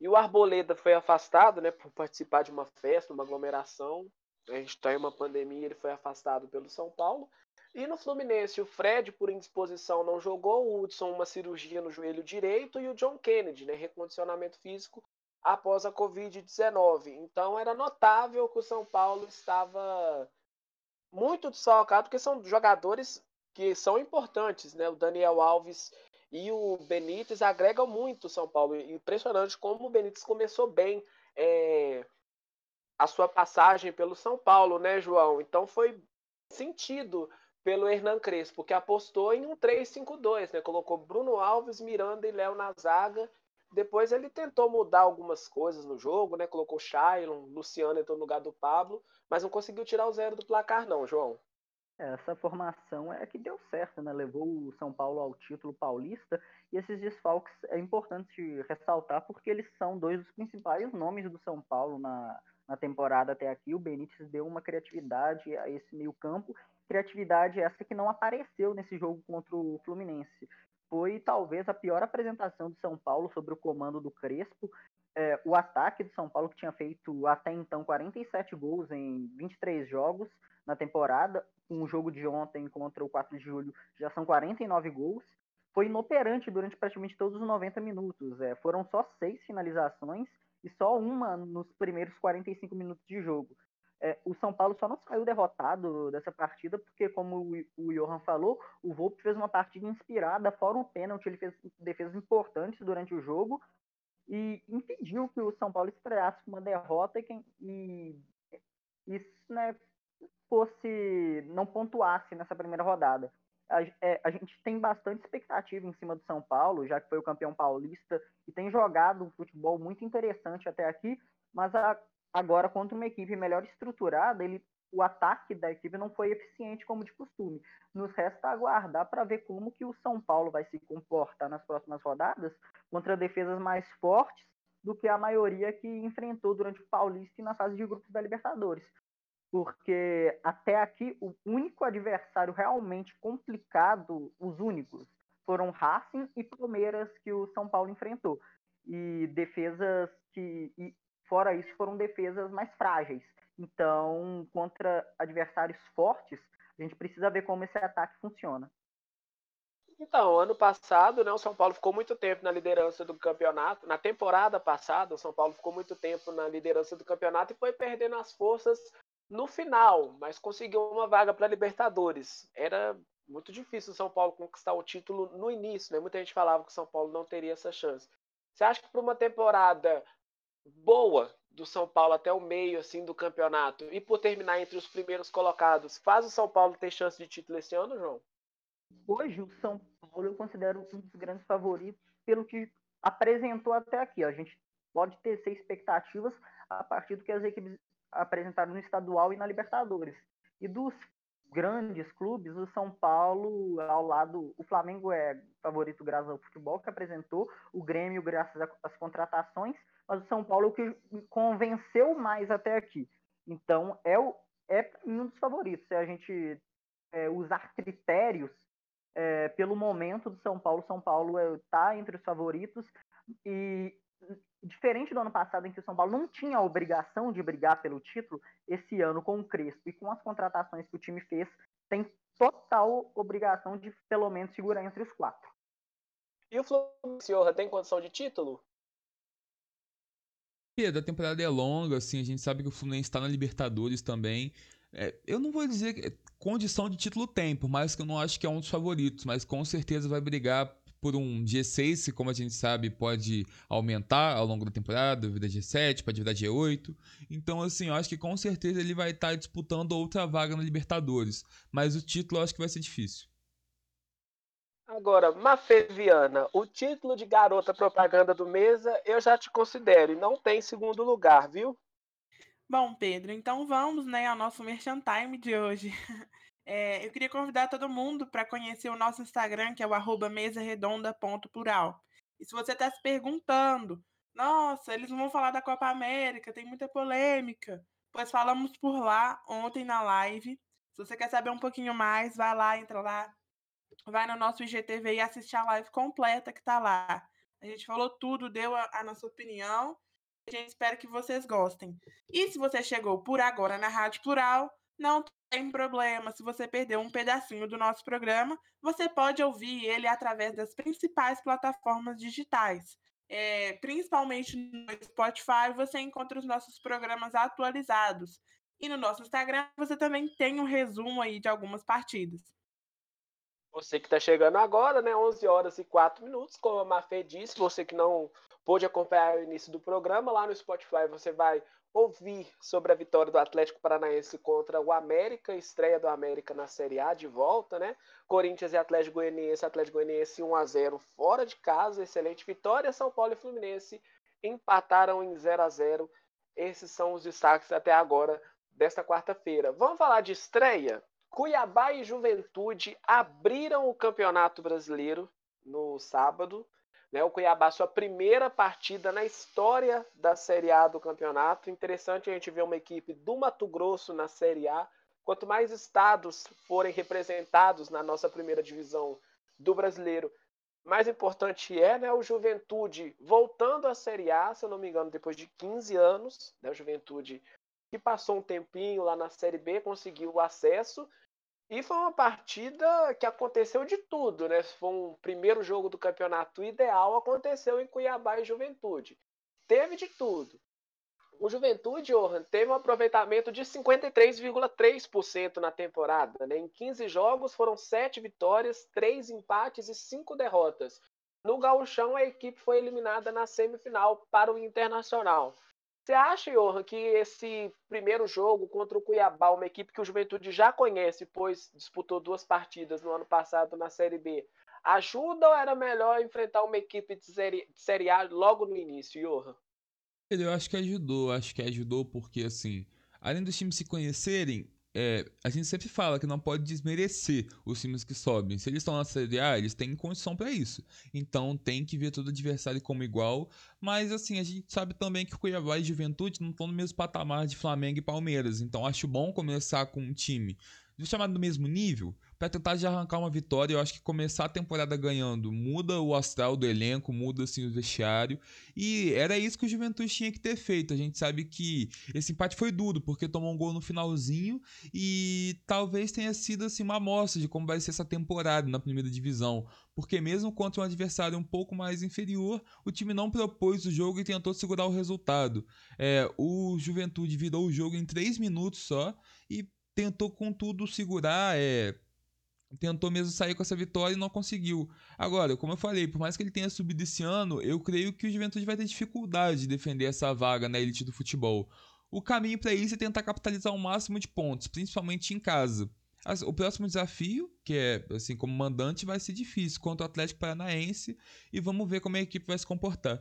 e o Arboleda foi afastado, né, por participar de uma festa, uma aglomeração, a gente está em uma pandemia, ele foi afastado pelo São Paulo. E no Fluminense, o Fred, por indisposição, não jogou, o Hudson, uma cirurgia no joelho direito, e o John Kennedy, né, recondicionamento físico após a Covid-19. Então era notável que o São Paulo estava muito desfalcado, porque são jogadores que são importantes, né? O Daniel Alves e o Benítez agregam muito o São Paulo. Impressionante como o Benítez começou bem. É a sua passagem pelo São Paulo, né, João? Então foi sentido pelo Hernan Crespo, que apostou em um 3-5-2, né? Colocou Bruno Alves, Miranda e Léo na zaga. Depois ele tentou mudar algumas coisas no jogo, né? Colocou Shailon, Luciano entrou no lugar do Pablo, mas não conseguiu tirar o zero do placar, não, João. Essa formação é que deu certo, né? Levou o São Paulo ao título paulista e esses desfalques é importante ressaltar porque eles são dois dos principais nomes do São Paulo na, na temporada até aqui. O Benítez deu uma criatividade a esse meio-campo, criatividade essa que não apareceu nesse jogo contra o Fluminense. Foi talvez a pior apresentação do São Paulo sobre o comando do Crespo. É, o ataque do São Paulo, que tinha feito até então 47 gols em 23 jogos na temporada, o jogo de ontem contra o 4 de julho já são 49 gols, foi inoperante durante praticamente todos os 90 minutos. É, foram só seis finalizações e só uma nos primeiros 45 minutos de jogo. É, o São Paulo só não saiu derrotado dessa partida, porque, como o, Johan falou, o Volpe fez uma partida inspirada, fora um pênalti, ele fez defesas importantes durante o jogo e impediu que o São Paulo estreasse uma derrota e, quem, e, e né, fosse não pontuasse nessa primeira rodada a, é, a, gente tem bastante expectativa em cima do São Paulo, já que foi o campeão paulista e tem jogado um futebol muito interessante até aqui, mas a, agora contra uma equipe melhor estruturada, ele, o ataque da equipe não foi eficiente como de costume. Nos resta aguardar para ver como que o São Paulo vai se comportar nas próximas rodadas contra defesas mais fortes do que a maioria que enfrentou durante o Paulista e na fase de grupos da Libertadores porque até aqui o único adversário realmente complicado, os únicos, foram Racing e Palmeiras que o São Paulo enfrentou. E defesas que, e fora isso, foram defesas mais frágeis. Então, contra adversários fortes, a gente precisa ver como esse ataque funciona. Então, ano passado, né, o São Paulo ficou muito tempo na liderança do campeonato. Na temporada passada, o São Paulo ficou muito tempo na liderança do campeonato e foi perdendo as forças no final, mas conseguiu uma vaga para Libertadores. Era muito difícil o São Paulo conquistar o título no início, né? Muita gente falava que o São Paulo não teria essa chance. Você acha que para uma temporada boa do São Paulo até o meio assim do campeonato e por terminar entre os primeiros colocados, faz o São Paulo ter chance de título esse ano, João? Hoje o São Paulo eu considero um dos grandes favoritos pelo que apresentou até aqui. A gente pode ter expectativas a partir do que as equipes apresentaram no estadual e na Libertadores. E dos grandes clubes, o São Paulo, ao lado, o Flamengo é favorito graças ao futebol que apresentou, o Grêmio graças às contratações, mas o São Paulo é o que convenceu mais até aqui. Então, é, o, é um dos favoritos. Se a gente é, usar critérios é, pelo momento do São Paulo, São Paulo está é, entre os favoritos e diferente do ano passado, em que o São Paulo não tinha a obrigação de brigar pelo título, esse ano, com o Crespo e com as contratações que o time fez, tem total obrigação de, pelo menos, segurar entre os quatro. E o Fluminense tem condição de título? A temporada é longa, assim, a gente sabe que o Fluminense está na Libertadores também. É, eu não vou dizer que condição de título tem, por mais que eu não acho que é um dos favoritos, mas com certeza vai brigar por um G6, que como a gente sabe pode aumentar ao longo da temporada, virar G7, pode virar G8. Então, assim, eu acho que com certeza ele vai estar disputando outra vaga na Libertadores. Mas o título eu acho que vai ser difícil. Agora, Mafê Viana, o título de garota propaganda do Mesa eu já te considero e não tem segundo lugar, viu? Bom, Pedro, então vamos né, ao nosso Merchant Time de hoje. <laughs> É, eu queria convidar todo mundo para conhecer o nosso Instagram, que é o mesaredonda.plural. E se você está se perguntando, nossa, eles vão falar da Copa América, tem muita polêmica. Pois falamos por lá ontem na live. Se você quer saber um pouquinho mais, vai lá, entra lá, vai no nosso IGTV e assiste a live completa que está lá. A gente falou tudo, deu a, a nossa opinião. A gente espera que vocês gostem. E se você chegou por agora na Rádio Plural, não tem problema. Se você perdeu um pedacinho do nosso programa, você pode ouvir ele através das principais plataformas digitais. É, principalmente no Spotify, você encontra os nossos programas atualizados. E no nosso Instagram, você também tem um resumo aí de algumas partidas. Você que está chegando agora, né? 11 horas e 4 minutos, como a Mafê disse, você que não pôde acompanhar o início do programa, lá no Spotify você vai ouvir sobre a vitória do Atlético Paranaense contra o América, estreia do América na Série A de volta, né? Corinthians e Atlético Goianiense, Atlético Goianiense 1 a 0 fora de casa, excelente vitória. São Paulo e Fluminense empataram em 0 a 0. Esses são os destaques até agora desta quarta-feira. Vamos falar de estreia? Cuiabá e Juventude abriram o Campeonato Brasileiro no sábado. Né, o Cuiabá, sua primeira partida na história da Série A do campeonato. Interessante a gente ver uma equipe do Mato Grosso na Série A. Quanto mais estados forem representados na nossa primeira divisão do brasileiro, mais importante é né, o Juventude voltando à Série A, se eu não me engano, depois de 15 anos. Né, o Juventude que passou um tempinho lá na Série B, conseguiu o acesso e foi uma partida que aconteceu de tudo, né? Foi um primeiro jogo do campeonato ideal, aconteceu em Cuiabá e Juventude. Teve de tudo. O Juventude, Johan, teve um aproveitamento de 53,3% na temporada. Né? Em 15 jogos foram 7 vitórias, 3 empates e 5 derrotas. No gauchão, a equipe foi eliminada na semifinal para o Internacional. Você acha, Johan, que esse primeiro jogo contra o Cuiabá, uma equipe que o Juventude já conhece, pois disputou duas partidas no ano passado na Série B, ajuda ou era melhor enfrentar uma equipe de Série, de série A logo no início, Johan? Eu acho que ajudou, acho que ajudou porque, assim, além dos times se conhecerem, é, a gente sempre fala que não pode desmerecer os times que sobem. Se eles estão na Série A, eles têm condição para isso. Então tem que ver todo adversário como igual. Mas assim, a gente sabe também que o Cuiabá e Juventude não estão no mesmo patamar de Flamengo e Palmeiras. Então acho bom começar com um time chamado do mesmo nível, para tentar já arrancar uma vitória. Eu acho que começar a temporada ganhando muda o astral do elenco, muda assim o vestiário. E era isso que o Juventude tinha que ter feito. A gente sabe que esse empate foi duro, porque tomou um gol no finalzinho e talvez tenha sido assim uma amostra de como vai ser essa temporada na primeira divisão. Porque mesmo contra um adversário um pouco mais inferior, o time não propôs o jogo e tentou segurar o resultado. É, o Juventude virou o jogo em 3 minutos só e tentou, contudo, segurar, é, tentou mesmo sair com essa vitória e não conseguiu. Agora, como eu falei, por mais que ele tenha subido esse ano, eu creio que o Juventude vai ter dificuldade de defender essa vaga na elite do futebol. O caminho para isso é tentar capitalizar o máximo de pontos, principalmente em casa. O próximo desafio, que é assim como mandante, vai ser difícil contra o Atlético Paranaense e vamos ver como a equipe vai se comportar.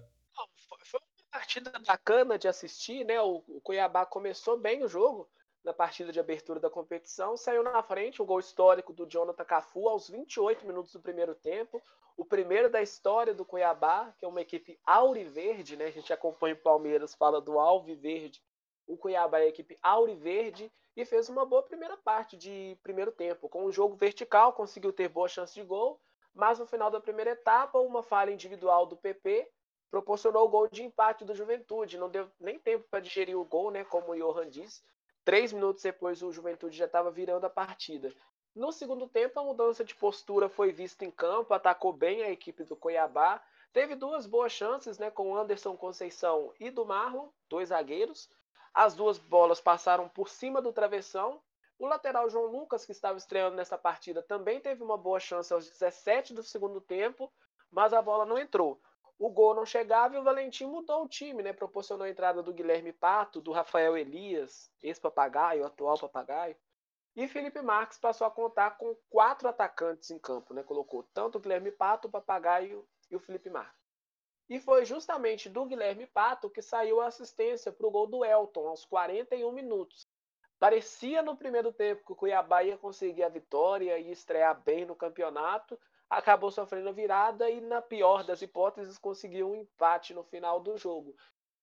Foi uma partida bacana de assistir, né? O Cuiabá começou bem o jogo, na partida de abertura da competição, saiu na frente, um gol histórico do Jonathan Cafu aos 28 minutos do primeiro tempo, o primeiro da história do Cuiabá, que é uma equipe auriverde, né? A gente acompanha o Palmeiras, fala do alviverde, o Cuiabá é a equipe auriverde e fez uma boa primeira parte de primeiro tempo, com um jogo vertical, conseguiu ter boa chance de gol, mas no final da primeira etapa, uma falha individual do PP proporcionou o gol de empate do Juventude. Não deu nem tempo para digerir o gol, né? Como o Johan disse. Três minutos depois, o Juventude já estava virando a partida. No segundo tempo, a mudança de postura foi vista em campo, atacou bem a equipe do Cuiabá. Teve duas boas chances, né, com Anderson Conceição e do Marlon, dois zagueiros. As duas bolas passaram por cima do travessão. O lateral João Lucas, que estava estreando nessa partida, também teve uma boa chance aos 17 do segundo tempo, mas a bola não entrou o gol não chegava e o Valentim mudou o time, né? Proporcionou a entrada do Guilherme Pato, do Rafael Elias, ex-papagaio, atual papagaio. E Felipe Marques passou a contar com quatro atacantes em campo, né? Colocou tanto o Guilherme Pato, o papagaio e o Felipe Marques. E foi justamente do Guilherme Pato que saiu a assistência para o gol do Elton aos 41 minutos. Parecia no primeiro tempo que o Cuiabá ia conseguir a vitória e estrear bem no campeonato, acabou sofrendo virada e, na pior das hipóteses, conseguiu um empate no final do jogo.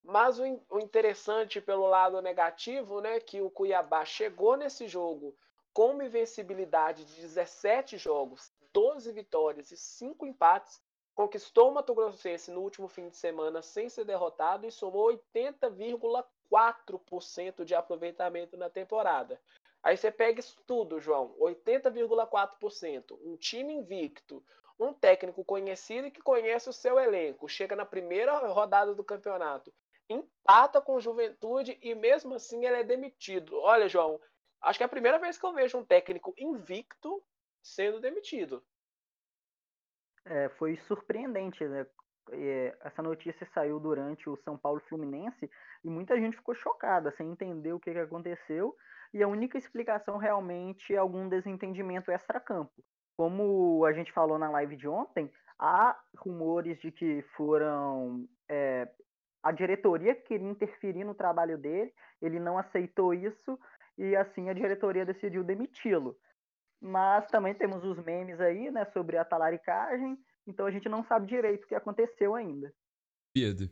Mas o, interessante pelo lado negativo, né, que o Cuiabá chegou nesse jogo com uma invencibilidade de 17 jogos, 12 vitórias e 5 empates, conquistou o Mato Grossense no último fim de semana sem ser derrotado e somou 80,4% de aproveitamento na temporada. Aí você pega isso tudo, João, 80,4%, um time invicto, um técnico conhecido e que conhece o seu elenco, chega na primeira rodada do campeonato, empata com Juventude e mesmo assim ele é demitido. Olha, João, acho que é a primeira vez que eu vejo um técnico invicto sendo demitido. É, foi surpreendente, né? É, essa notícia saiu durante o São Paulo Fluminense e muita gente ficou chocada, sem entender o que, que aconteceu e a única explicação realmente é algum desentendimento extra-campo. Como a gente falou na live de ontem, há rumores de que foram. É, a diretoria queria interferir no trabalho dele, ele não aceitou isso e assim a diretoria decidiu demiti-lo. Mas também temos os memes aí, né, sobre a talaricagem, então a gente não sabe direito o que aconteceu ainda. Pedro,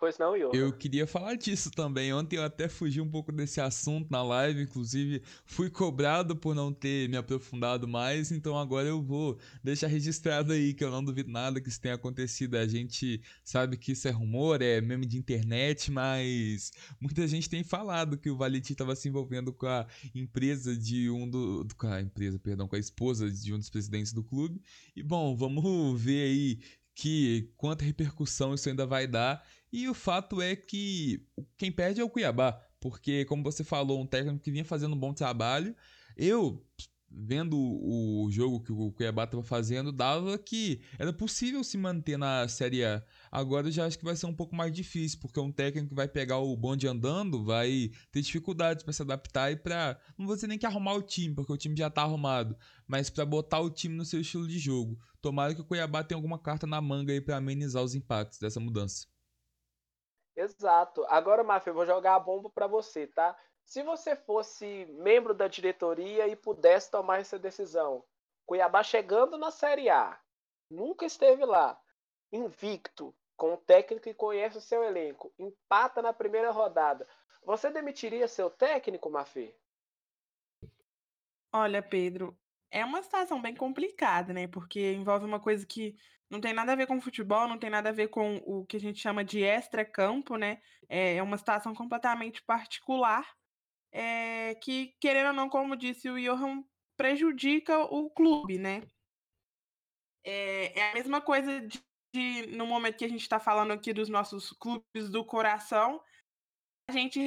Pois não, Iô. Eu queria falar disso também. Ontem eu até fugi um pouco desse assunto na live, inclusive fui cobrado por não ter me aprofundado mais, então agora eu vou deixar registrado aí que eu não duvido nada que isso tenha acontecido. A gente sabe que isso é rumor, é meme de internet, mas muita gente tem falado que o Valentim estava se envolvendo com a empresa de um do, com a empresa, perdão, com a esposa de um dos presidentes do clube. E bom, vamos ver aí que quanta repercussão isso ainda vai dar. E o fato é que quem perde é o Cuiabá, porque, como você falou, um técnico que vinha fazendo um bom trabalho. Eu, vendo o jogo que o Cuiabá estava fazendo, dava que era possível se manter na Série A. Agora eu já acho que vai ser um pouco mais difícil, porque um técnico que vai pegar o bonde andando vai ter dificuldades para se adaptar e para, não vou dizer nem que arrumar o time, porque o time já está arrumado, mas para botar o time no seu estilo de jogo. Tomara que o Cuiabá tenha alguma carta na manga aí para amenizar os impactos dessa mudança. Exato. Agora, Mafia, eu vou jogar a bomba para você, tá? Se você fosse membro da diretoria e pudesse tomar essa decisão, Cuiabá chegando na Série A, nunca esteve lá, invicto, com um técnico que conhece o seu elenco, empata na primeira rodada, você demitiria seu técnico, Mafê? Olha, Pedro, é uma situação bem complicada, né? Porque envolve uma coisa que não tem nada a ver com futebol, não tem nada a ver com o que a gente chama de extra-campo, né? É, é uma situação completamente particular, é, que, querendo ou não, como disse o Johan, prejudica o clube, né? É, é a mesma coisa de, de, no momento que a gente está falando aqui dos nossos clubes do coração, a gente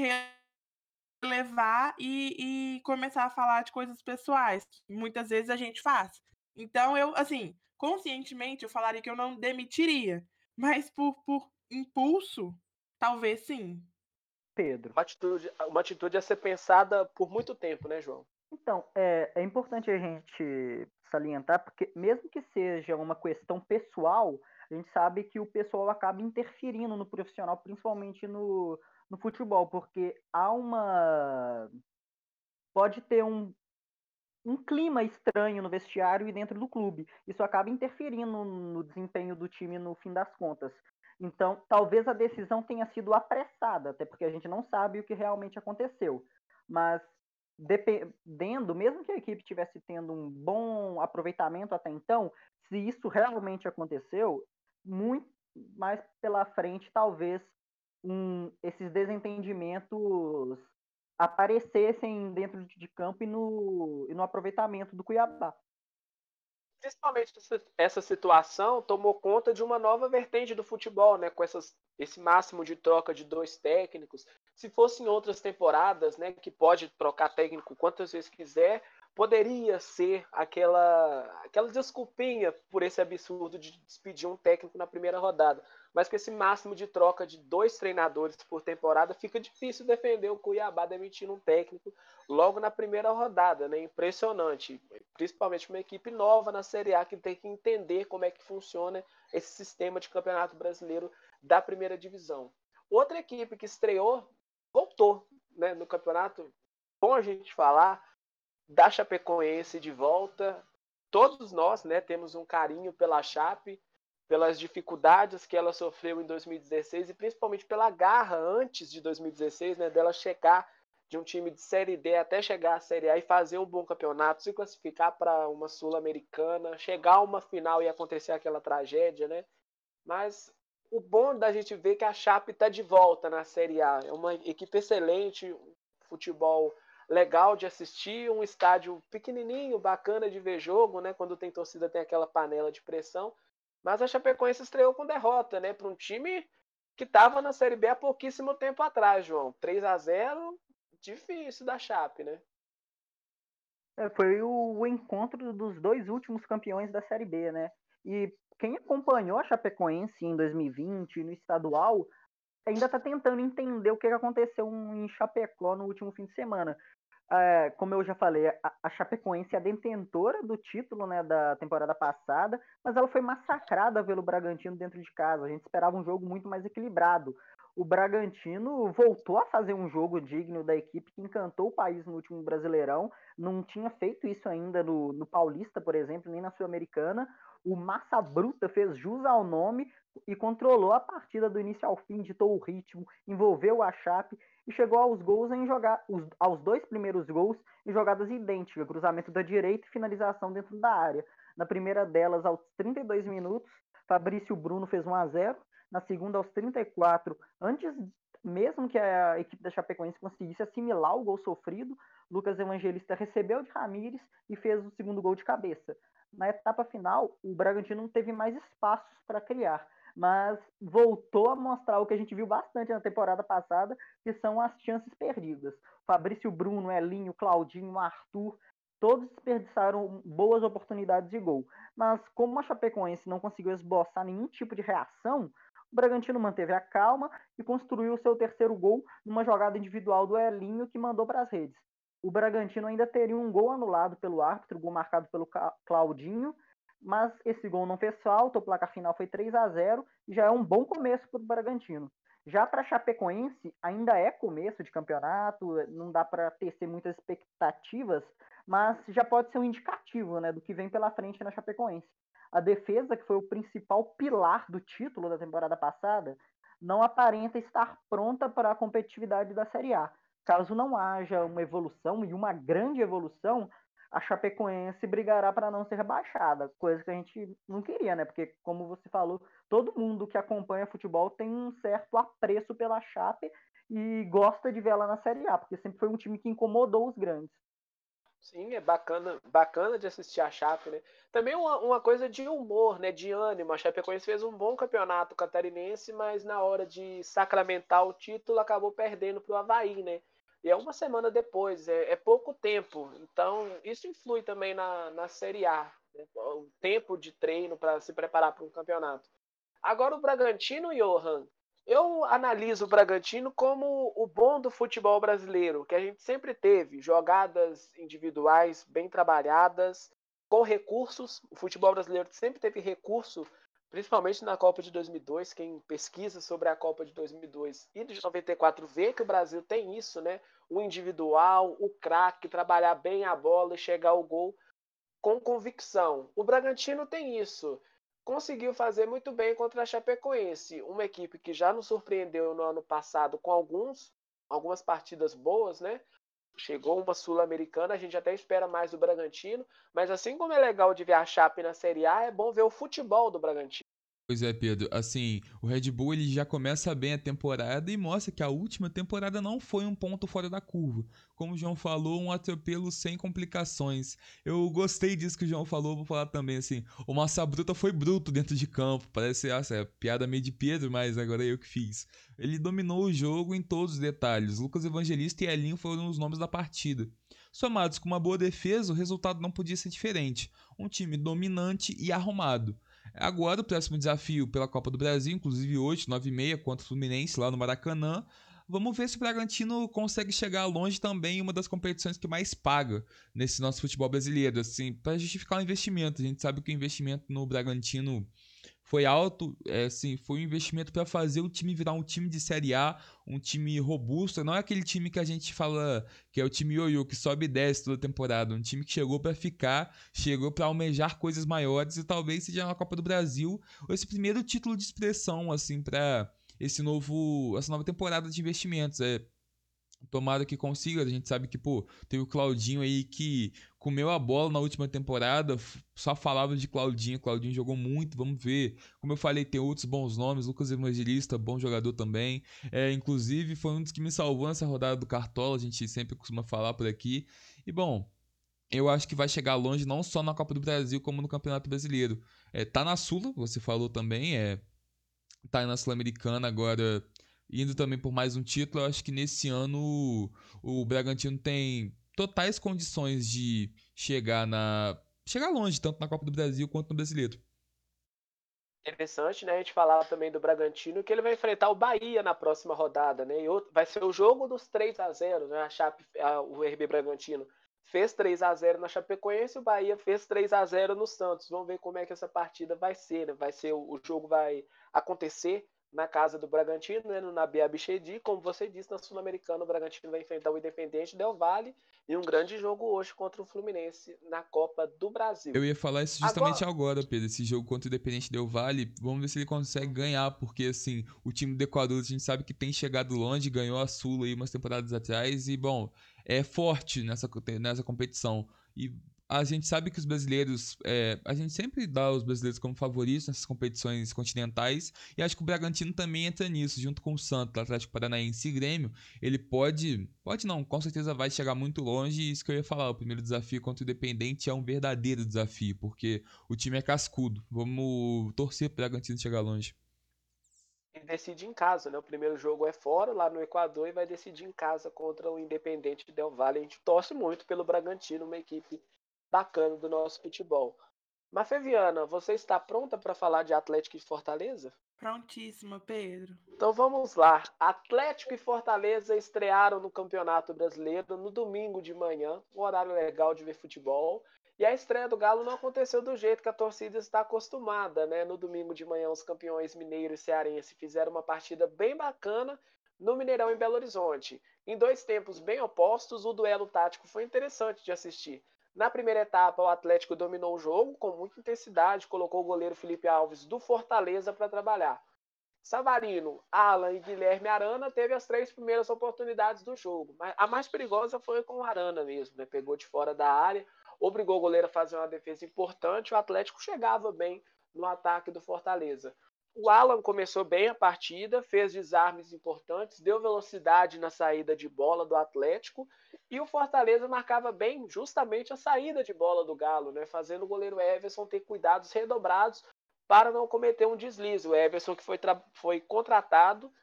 levar e, e começar a falar de coisas pessoais, que muitas vezes a gente faz. Então, eu, assim, conscientemente, eu falaria que eu não demitiria, mas por, por impulso, talvez sim. Pedro. Uma atitude, uma atitude a ser pensada por muito tempo, né, João? Então, é, é importante a gente salientar, porque mesmo que seja uma questão pessoal, a gente sabe que o pessoal acaba interferindo no profissional, principalmente no, no futebol, porque há uma. Pode ter um, um clima estranho no vestiário e dentro do clube. Isso acaba interferindo no desempenho do time no fim das contas. Então, talvez a decisão tenha sido apressada, até porque a gente não sabe o que realmente aconteceu. Mas, dependendo, mesmo que a equipe estivesse tendo um bom aproveitamento até então, se isso realmente aconteceu, muito mais pela frente, talvez um, esses desentendimentos aparecessem dentro de campo e no, e no aproveitamento do Cuiabá. Principalmente essa situação tomou conta de uma nova vertente do futebol, né? Com essas, esse máximo de troca de dois técnicos. Se fossem outras temporadas, né? Que pode trocar técnico quantas vezes quiser, poderia ser aquela aquela desculpinha por esse absurdo de despedir um técnico na primeira rodada. Mas com esse máximo de troca de dois treinadores por temporada, fica difícil defender o Cuiabá demitindo um técnico logo na primeira rodada, né? Impressionante, principalmente uma equipe nova na Série A que tem que entender como é que funciona esse sistema de campeonato brasileiro da primeira divisão. Outra equipe que estreou, voltou, né, no campeonato, bom a gente falar, da Chapecoense de volta. Todos nós né, temos um carinho pela Chape, pelas dificuldades que ela sofreu em 2016 e principalmente pela garra antes de 2016, né, dela chegar de um time de Série D até chegar à Série A e fazer um bom campeonato, se classificar para uma Sul-Americana, chegar a uma final e acontecer aquela tragédia, né? Mas o bom da gente ver que a Chape está de volta na Série A. É uma equipe excelente, futebol legal de assistir, um estádio pequenininho, bacana de ver jogo, né? Quando tem torcida tem aquela panela de pressão. Mas a Chapecoense estreou com derrota, né? Para um time que estava na Série B há pouquíssimo tempo atrás, João. 3 a 0 difícil da Chape, né? É, foi o, encontro dos dois últimos campeões da Série B, né? E quem acompanhou a Chapecoense em 2020 no estadual ainda está tentando entender o que aconteceu em Chapecó no último fim de semana. É, como eu já falei, a, a Chapecoense é a detentora do título né, da temporada passada, mas ela foi massacrada pelo Bragantino dentro de casa. A gente esperava um jogo muito mais equilibrado. O Bragantino voltou a fazer um jogo digno da equipe que encantou o país no último Brasileirão. Não tinha feito isso ainda no, no Paulista, por exemplo, nem na Sul-Americana. O Massa Bruta fez jus ao nome e controlou a partida do início ao fim, ditou o ritmo, envolveu a Chape e chegou aos gols em jogar os, aos dois primeiros gols em jogadas idênticas, cruzamento da direita e finalização dentro da área. Na primeira delas, aos 32 minutos, Fabrício Bruno fez 1 a 0. Na segunda, aos 34, antes mesmo que a equipe da Chapecoense conseguisse assimilar o gol sofrido, Lucas Evangelista recebeu de Ramires e fez o segundo gol de cabeça na etapa final, o Bragantino não teve mais espaços para criar, mas voltou a mostrar o que a gente viu bastante na temporada passada, que são as chances perdidas. Fabrício Bruno, Elinho, Claudinho, Arthur, todos desperdiçaram boas oportunidades de gol. Mas como a Chapecoense não conseguiu esboçar nenhum tipo de reação, o Bragantino manteve a calma e construiu seu terceiro gol numa jogada individual do Elinho que mandou para as redes o Bragantino ainda teria um gol anulado pelo árbitro, gol marcado pelo Claudinho, mas esse gol não fez falta, o placar final foi 3 a 0 e já é um bom começo para o Bragantino. Já para Chapecoense, ainda é começo de campeonato, não dá para tecer muitas expectativas, mas já pode ser um indicativo né, do que vem pela frente na Chapecoense. A defesa, que foi o principal pilar do título da temporada passada, não aparenta estar pronta para a competitividade da Série A Caso não haja uma evolução e uma grande evolução, a Chapecoense brigará para não ser rebaixada, coisa que a gente não queria, né? Porque, como você falou, todo mundo que acompanha futebol tem um certo apreço pela Chape e gosta de ver ela na Série A, porque sempre foi um time que incomodou os grandes. Sim, é bacana, bacana de assistir a Chape, né? Também uma, uma coisa de humor, né? De ânimo. A Chapecoense fez um bom campeonato catarinense, mas na hora de sacramentar o título acabou perdendo para o Havaí, né? E é uma semana depois, é, é pouco tempo. Então, isso influi também na, na Série A, né? o tempo de treino para se preparar para um campeonato. Agora, o Bragantino, Johan, eu analiso o Bragantino como o bom do futebol brasileiro, que a gente sempre teve jogadas individuais bem trabalhadas, com recursos. O futebol brasileiro sempre teve recurso principalmente na Copa de 2002, quem pesquisa sobre a Copa de 2002 e de 94 vê que o Brasil tem isso, né? O individual, o craque, trabalhar bem a bola e chegar ao gol com convicção. O Bragantino tem isso. Conseguiu fazer muito bem contra a Chapecoense, uma equipe que já nos surpreendeu no ano passado com alguns algumas partidas boas, né? Chegou uma Sul-Americana, a gente até espera mais do Bragantino, mas assim como é legal de ver a Chape na Série A, é bom ver o futebol do Bragantino. Pois é, Pedro. Assim, o Red Bull ele já começa bem a temporada e mostra que a última temporada não foi um ponto fora da curva. Como o João falou, um atropelo sem complicações. Eu gostei disso que o João falou, vou falar também assim. O Massa Bruta foi bruto dentro de campo. Parece essa é piada meio de Pedro, mas agora é eu que fiz. Ele dominou o jogo em todos os detalhes. Lucas Evangelista e Elinho foram os nomes da partida. Somados com uma boa defesa, o resultado não podia ser diferente. Um time dominante e arrumado. Agora o próximo desafio pela Copa do Brasil, inclusive hoje, 9h30, contra o Fluminense lá no Maracanã. Vamos ver se o Bragantino consegue chegar longe também em uma das competições que mais paga nesse nosso futebol brasileiro, assim, para justificar o investimento. A gente sabe que o investimento no Bragantino foi alto, é, assim, foi um investimento para fazer o time virar um time de Série A, um time robusto. Não é aquele time que a gente fala que é o time ioiô, que sobe e desce toda temporada. Um time que chegou para ficar, chegou para almejar coisas maiores e talvez seja na Copa do Brasil esse primeiro título de expressão, assim, para esse novo, essa nova temporada de investimentos. É, Tomara que consiga. A gente sabe que, pô, tem o Claudinho aí que comeu a bola na última temporada. Só falava de Claudinho. Claudinho jogou muito. Vamos ver. Como eu falei, tem outros bons nomes. Lucas Evangelista, bom jogador também. É, inclusive, foi um dos que me salvou nessa rodada do Cartola. A gente sempre costuma falar por aqui. E, bom, eu acho que vai chegar longe não só na Copa do Brasil, como no Campeonato Brasileiro. É, tá na Sula, você falou também. É, tá na Sul-Americana agora indo também por mais um título, eu acho que nesse ano o Bragantino tem totais condições de chegar na chegar longe, tanto na Copa do Brasil quanto no Brasileiro. Interessante, né? A gente falar também do Bragantino que ele vai enfrentar o Bahia na próxima rodada, né? E outro, vai ser o jogo dos 3 a 0 né? A Chape, a, o RB Bragantino fez 3 a 0 na Chapecoense, o Bahia fez 3 a 0 no Santos. Vamos ver como é que essa partida vai ser, né? Vai ser o jogo vai acontecer na casa do Bragantino, né, no Nabi Abichedi. Como você disse, na Sul-Americana, o Bragantino vai enfrentar o Independente Del Valle e um grande jogo hoje contra o Fluminense na Copa do Brasil. Eu ia falar isso justamente agora, agora Pedro. Esse jogo contra o Independente Del Valle, vamos ver se ele consegue ganhar, porque assim, o time do Equador a gente sabe que tem chegado longe, ganhou a Sula aí umas temporadas atrás e, bom, é forte nessa, nessa competição. E a gente sabe que os brasileiros. É, a gente sempre dá os brasileiros como favoritos nessas competições continentais. E acho que o Bragantino também entra nisso, junto com o Santos, Atlético Paranaense e Grêmio. Ele pode. Pode não, com certeza vai chegar muito longe. E isso que eu ia falar. O primeiro desafio contra o Independente é um verdadeiro desafio, porque o time é cascudo. Vamos torcer para o Bragantino chegar longe. E decide em casa, né? O primeiro jogo é fora, lá no Equador, e vai decidir em casa contra o Independente Del Valle. A gente torce muito pelo Bragantino, uma equipe bacana do nosso futebol. Mafeviana, você está pronta para falar de Atlético e Fortaleza? Prontíssima, Pedro. Então vamos lá. Atlético e Fortaleza estrearam no Campeonato Brasileiro no domingo de manhã, um horário legal de ver futebol. E a estreia do Galo não aconteceu do jeito que a torcida está acostumada, né? No domingo de manhã, os campeões mineiros e cearense fizeram uma partida bem bacana no Mineirão em Belo Horizonte. Em dois tempos bem opostos, o duelo tático foi interessante de assistir. Na primeira etapa, o Atlético dominou o jogo com muita intensidade, colocou o goleiro Felipe Alves do Fortaleza para trabalhar. Savarino, Alan e Guilherme Arana teve as três primeiras oportunidades do jogo. Mas a mais perigosa foi com o Arana mesmo, né? Pegou de fora da área, obrigou o goleiro a fazer uma defesa importante. O Atlético chegava bem no ataque do Fortaleza. O Alan começou bem a partida, fez desarmes importantes, deu velocidade na saída de bola do Atlético e o Fortaleza marcava bem justamente a saída de bola do Galo, né, fazendo o goleiro Everson ter cuidados redobrados para não cometer um deslize. O Everson que foi, foi contratado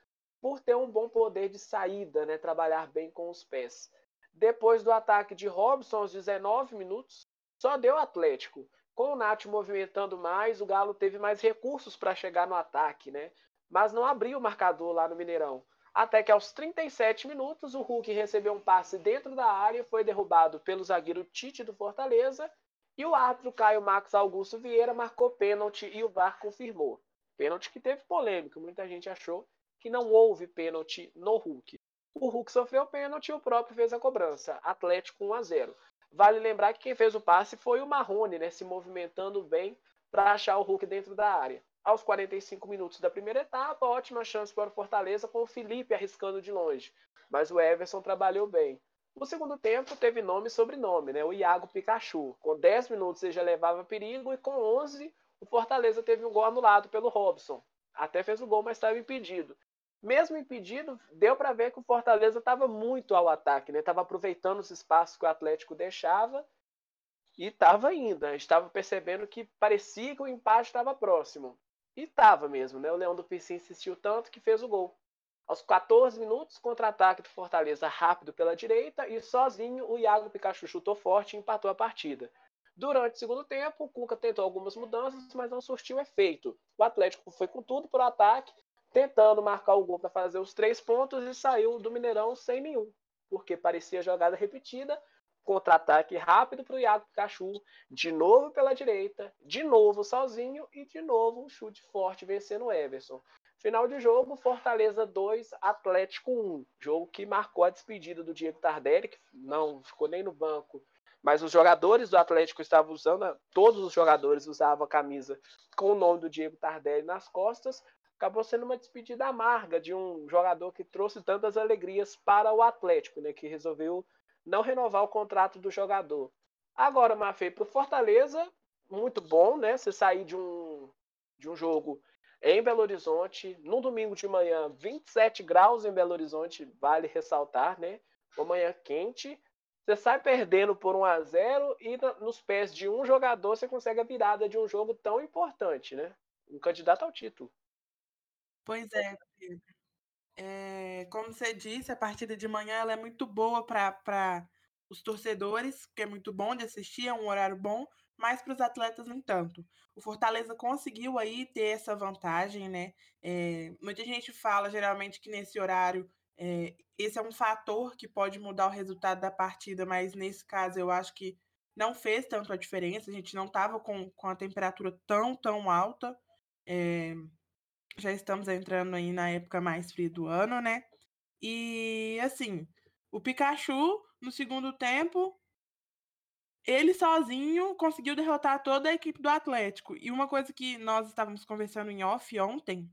por ter um bom poder de saída, né, trabalhar bem com os pés. Depois do ataque de Robson aos 19 minutos, só deu Atlético. Com o Nath movimentando mais, o Galo teve mais recursos para chegar no ataque, né? Mas não abriu o marcador lá no Mineirão. Até que aos 37 minutos, o Hulk recebeu um passe dentro da área, foi derrubado pelo zagueiro Tite do Fortaleza, e o árbitro Caio Max Augusto Vieira marcou pênalti e o VAR confirmou. Pênalti que teve polêmica, muita gente achou que não houve pênalti no Hulk. O Hulk sofreu pênalti e o próprio fez a cobrança. Atlético 1 a 0. Vale lembrar que quem fez o passe foi o Marrone, né, se movimentando bem para achar o Hulk dentro da área. Aos 45 minutos da primeira etapa, ótima chance para o Fortaleza com o Felipe arriscando de longe. Mas o Everson trabalhou bem. O segundo tempo teve nome e sobrenome, né? O Iago Pikachu. Com 10 minutos ele já levava perigo e com 11 o Fortaleza teve um gol anulado pelo Robson. Até fez o gol, mas estava impedido. Mesmo impedido, deu para ver que o Fortaleza estava muito ao ataque, né? Estava aproveitando os espaços que o Atlético deixava e estava ainda. Estava percebendo que parecia que o empate estava próximo. E estava mesmo, né? O Leão do Pici insistiu tanto que fez o gol. Aos 14 minutos, contra-ataque do Fortaleza rápido pela direita e sozinho o Iago Pikachu chutou forte e empatou a partida. Durante o segundo tempo, o Cuca tentou algumas mudanças, mas não surtiu efeito. O Atlético foi com tudo para o ataque, tentando marcar o gol para fazer os três pontos e saiu do Mineirão sem nenhum, porque parecia jogada repetida. Contra-ataque rápido para o Iago Pikachu, de novo pela direita, de novo sozinho e de novo um chute forte vencendo o Everson. Final de jogo, Fortaleza 2, Atlético 1. Jogo que marcou a despedida do Diego Tardelli, que não ficou nem no banco mas os jogadores do Atlético estavam usando, todos os jogadores usavam a camisa com o nome do Diego Tardelli nas costas. Acabou sendo uma despedida amarga de um jogador que trouxe tantas alegrias para o Atlético, né, que resolveu não renovar o contrato do jogador. Agora, Mafei, para o Fortaleza, muito bom, né? Você sair de um, de um jogo em Belo Horizonte, no domingo de manhã, 27 graus em Belo Horizonte, vale ressaltar, né? Uma manhã quente, você sai perdendo por 1 a 0 e nos pés de um jogador você consegue a virada de um jogo tão importante, né? Um candidato ao título. Pois é, Pedro. É, como você disse, a partida de manhã ela é muito boa para os torcedores, que é muito bom de assistir, é um horário bom, mas para os atletas nem tanto. O Fortaleza conseguiu aí ter essa vantagem, né? É, muita gente fala geralmente que nesse horário é, esse é um fator que pode mudar o resultado da partida, mas nesse caso eu acho que não fez tanto a diferença. A gente não estava com, com a temperatura tão, tão alta. É, já estamos entrando aí na época mais fria do ano, né? E assim, o Pikachu, no segundo tempo, ele sozinho conseguiu derrotar toda a equipe do Atlético. E uma coisa que nós estávamos conversando em off ontem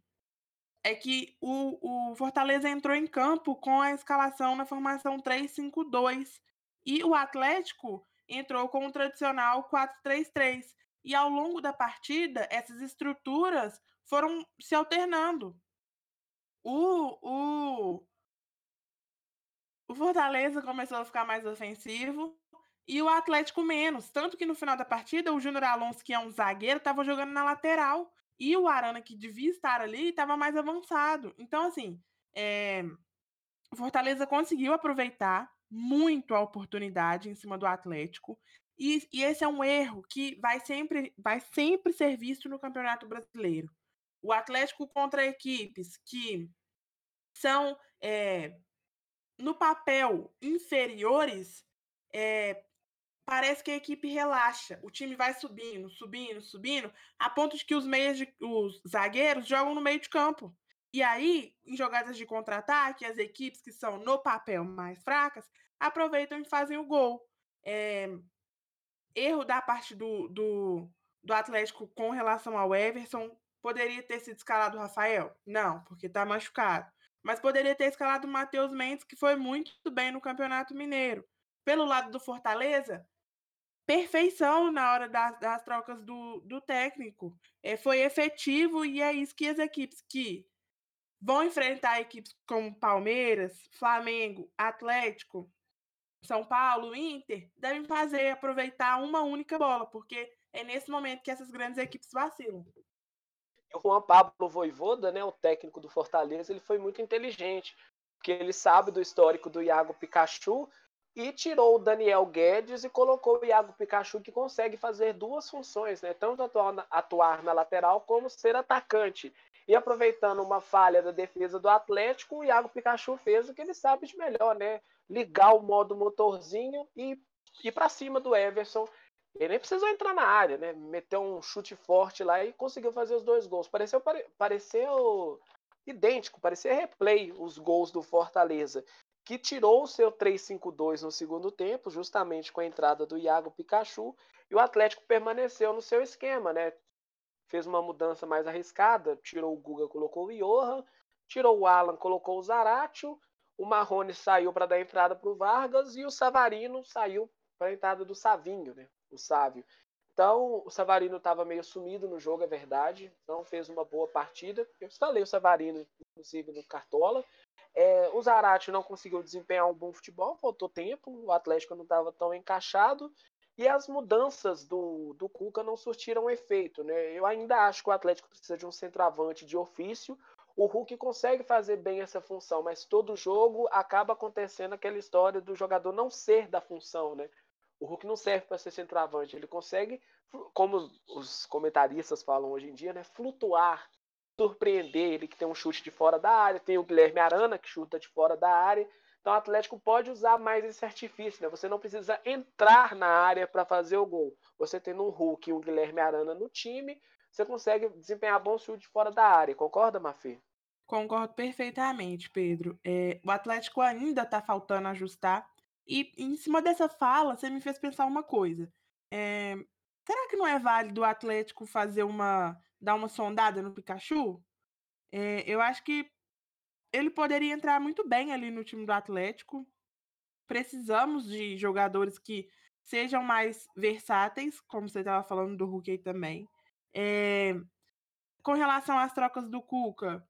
é que o, o Fortaleza entrou em campo com a escalação na formação 3-5-2 e o Atlético entrou com o tradicional 4-3-3. E ao longo da partida, essas estruturas foram se alternando. O, o, o Fortaleza começou a ficar mais ofensivo e o Atlético menos. Tanto que no final da partida, o Júnior Alonso, que é um zagueiro, estava jogando na lateral. E o Arana, que devia estar ali, estava mais avançado. Então, assim, é... o Fortaleza conseguiu aproveitar muito a oportunidade em cima do Atlético. E, e, esse é um erro que vai sempre, vai sempre ser visto no Campeonato Brasileiro. O Atlético contra equipes que são, é, no papel, inferiores, é, parece que a equipe relaxa. O time vai subindo, subindo, subindo, a ponto de que os meias, de, os zagueiros jogam no meio de campo. E aí, em jogadas de contra-ataque, as equipes que são no papel mais fracas aproveitam e fazem o gol. É, erro da parte do, do, do Atlético com relação ao Everson. Poderia ter sido escalado o Rafael? Não, porque está machucado. Mas poderia ter escalado o Matheus Mendes, que foi muito bem no Campeonato Mineiro. Pelo lado do Fortaleza, perfeição na hora das, das trocas do, do técnico. É, foi efetivo e é isso que as equipes que vão enfrentar equipes como Palmeiras, Flamengo, Atlético, São Paulo, Inter, devem fazer, aproveitar uma única bola, porque é nesse momento que essas grandes equipes vacilam. E o Juan Pablo Voivoda, né, o técnico do Fortaleza, ele foi muito inteligente, porque ele sabe do histórico do Iago Pikachu e tirou o Daniel Guedes e colocou o Iago Pikachu que consegue fazer duas funções, né? Tanto atuar na, atuar na lateral como ser atacante. E aproveitando uma falha da defesa do Atlético, o Iago Pikachu fez o que ele sabe de melhor, né? Ligar o modo motorzinho e ir para cima do Everson. Ele nem precisou entrar na área, né? Meteu um chute forte lá e conseguiu fazer os dois gols. Pareceu, pare... pareceu idêntico, parecia replay os gols do Fortaleza, que tirou o seu 3-5-2 no segundo tempo, justamente com a entrada do Iago Pikachu, e o Atlético permaneceu no seu esquema, né? fez uma mudança mais arriscada, tirou o Guga, colocou o Johan, tirou o Alan, colocou o Zaratio, o Marrone saiu para dar entrada para o Vargas e o Savarino saiu para a entrada do Savinho, né? O Sávio. Então, o Savarino estava meio sumido no jogo, é verdade. Não fez uma boa partida. Eu instalei o Savarino, inclusive, no Cartola. É, o Zarate não conseguiu desempenhar um bom futebol, faltou tempo. O Atlético não estava tão encaixado. E as mudanças do, do Cuca não surtiram efeito. Né? Eu ainda acho que o Atlético precisa de um centroavante de ofício. O Hulk consegue fazer bem essa função, mas todo jogo acaba acontecendo aquela história do jogador não ser da função. Né? O Hulk não serve para ser centroavante. Ele consegue, como os comentaristas falam hoje em dia, né? flutuar, surpreender. Ele que tem um chute de fora da área, tem o Guilherme Arana que chuta de fora da área. Então o Atlético pode usar mais esse artifício, né? Você não precisa entrar na área para fazer o gol. Você tendo um Hulk e um Guilherme Arana no time, você consegue desempenhar bom chute fora da área. Concorda, Mafê? Concordo perfeitamente, Pedro. É, o Atlético ainda está faltando ajustar. E em cima dessa fala, você me fez pensar uma coisa. É, será que não é válido o Atlético fazer uma. dar uma sondada no Pikachu? É, eu acho que ele poderia entrar muito bem ali no time do Atlético. Precisamos de jogadores que sejam mais versáteis, como você estava falando do Hulk também. É, com relação às trocas do Cuca,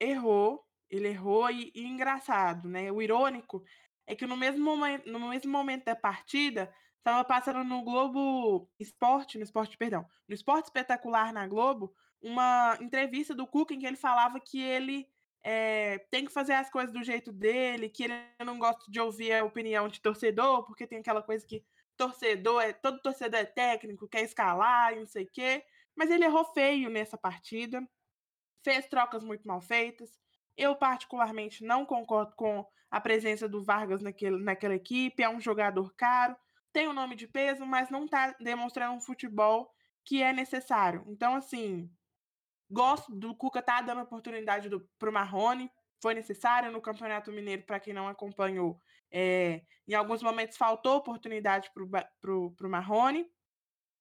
errou, ele errou e, e, engraçado, né? O irônico é que no mesmo momento, no mesmo momento da partida, estava passando no Globo Esporte, no Esporte, perdão, no Esporte Espetacular na Globo, uma entrevista do Cuca em que ele falava que ele é, tem que fazer as coisas do jeito dele, que ele não gosta de ouvir a opinião de torcedor, porque tem aquela coisa que torcedor é todo torcedor é técnico, quer escalar e não sei o quê. Mas ele errou feio nessa partida, fez trocas muito mal feitas. Eu, particularmente, não concordo com a presença do Vargas naquele, naquela equipe. É um jogador caro, tem o um nome de peso, mas não está demonstrando um futebol que é necessário. Então, assim, Gosto do Cuca tá dando oportunidade do, pro Marrone. Foi necessário no Campeonato Mineiro, para quem não acompanhou. É, em alguns momentos faltou oportunidade pro, pro Marrone.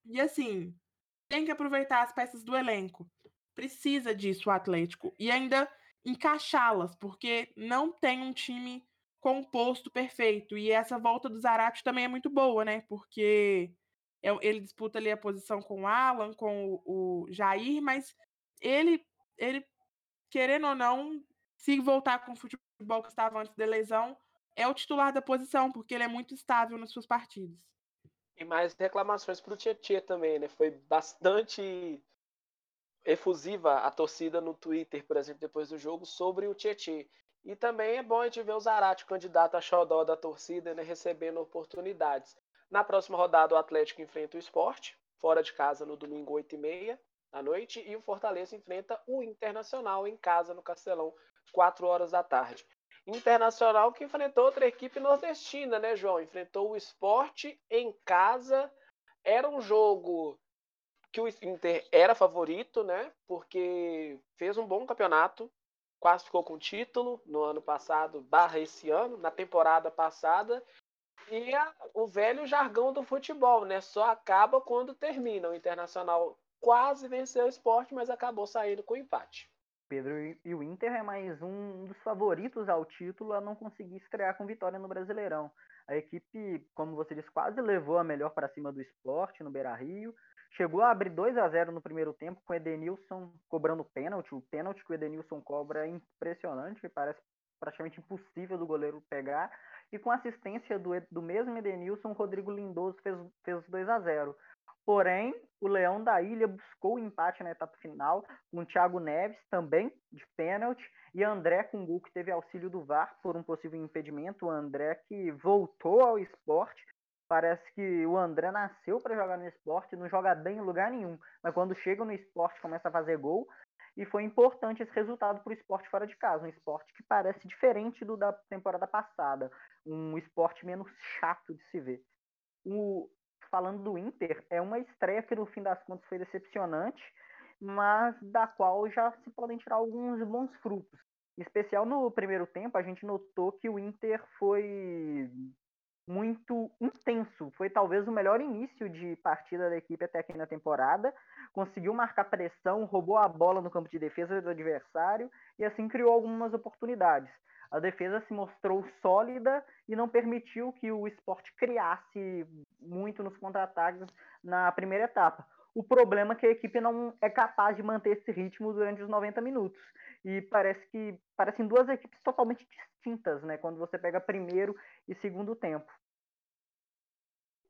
E assim, tem que aproveitar as peças do elenco. Precisa disso o Atlético. E ainda encaixá-las, porque não tem um time composto perfeito. E essa volta do Zarate também é muito boa, né? Porque é ele disputa ali a posição com o Alan, com o, Jair, mas ele, ele, querendo ou não, se voltar com o futebol que estava antes da lesão, é o titular da posição, porque ele é muito estável nas suas partidas. E mais reclamações para o Tietchan também, né? Foi bastante efusiva a torcida no Twitter, por exemplo, depois do jogo, sobre o Tietchan. E também é bom a gente ver o Zarate, candidato a xodó da torcida, né, recebendo oportunidades. Na próxima rodada, o Atlético enfrenta o esporte, fora de casa, no domingo, 8h30 à noite e o Fortaleza enfrenta o Internacional em casa no Castelão, 4 horas da tarde. Internacional que enfrentou outra equipe nordestina, né, João? Enfrentou o Esporte em casa. Era um jogo que o Inter era favorito, né? Porque fez um bom campeonato, quase ficou com título no ano passado, barra esse ano, na temporada passada. E a, o velho jargão do futebol, né? Só acaba quando termina. O Internacional quase venceu o esporte, mas acabou saindo com empate. Pedro e o Inter é mais um dos favoritos ao título a não conseguir estrear com vitória no Brasileirão. A equipe, como você disse, quase levou a melhor para cima do esporte no Beira Rio. Chegou a abrir 2 a 0 no primeiro tempo, com o Edenilson cobrando pênalti. O pênalti que o Edenilson cobra é impressionante, parece praticamente impossível do goleiro pegar. E com assistência do, do mesmo Edenilson, Rodrigo Lindoso fez, fez 2 a 0 Porém, o Leão da Ilha buscou o empate na etapa final, com o Thiago Neves também de pênalti, e André com gol que teve auxílio do VAR por um possível impedimento. O André que voltou ao esporte. Parece que o André nasceu para jogar no esporte, não joga bem em lugar nenhum, mas quando chega no esporte começa a fazer gol. E foi importante esse resultado para o esporte fora de casa, um esporte que parece diferente do da temporada passada, um esporte menos chato de se ver. O, falando do Inter, é uma estreia que no fim das contas foi decepcionante, mas da qual já se podem tirar alguns bons frutos. Em especial no primeiro tempo, a gente notou que o Inter foi muito intenso. Foi talvez o melhor início de partida da equipe até aqui na temporada. Conseguiu marcar pressão, roubou a bola no campo de defesa do adversário e assim criou algumas oportunidades. A defesa se mostrou sólida e não permitiu que o esporte criasse muito nos contra-ataques na primeira etapa. O problema é que a equipe não é capaz de manter esse ritmo durante os 90 minutos. E parece que parecem duas equipes totalmente distintas, né? Quando você pega primeiro e segundo tempo.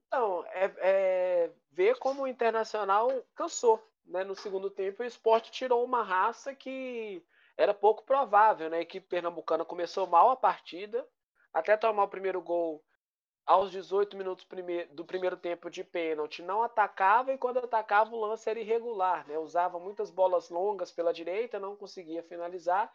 Então, é, é ver como o Internacional cansou. Né? No segundo tempo, o esporte tirou uma raça que era pouco provável. Né? A equipe pernambucana começou mal a partida, até tomar o primeiro gol aos 18 minutos do primeiro tempo de pênalti, não atacava e quando atacava o lance era irregular, né? usava muitas bolas longas pela direita, não conseguia finalizar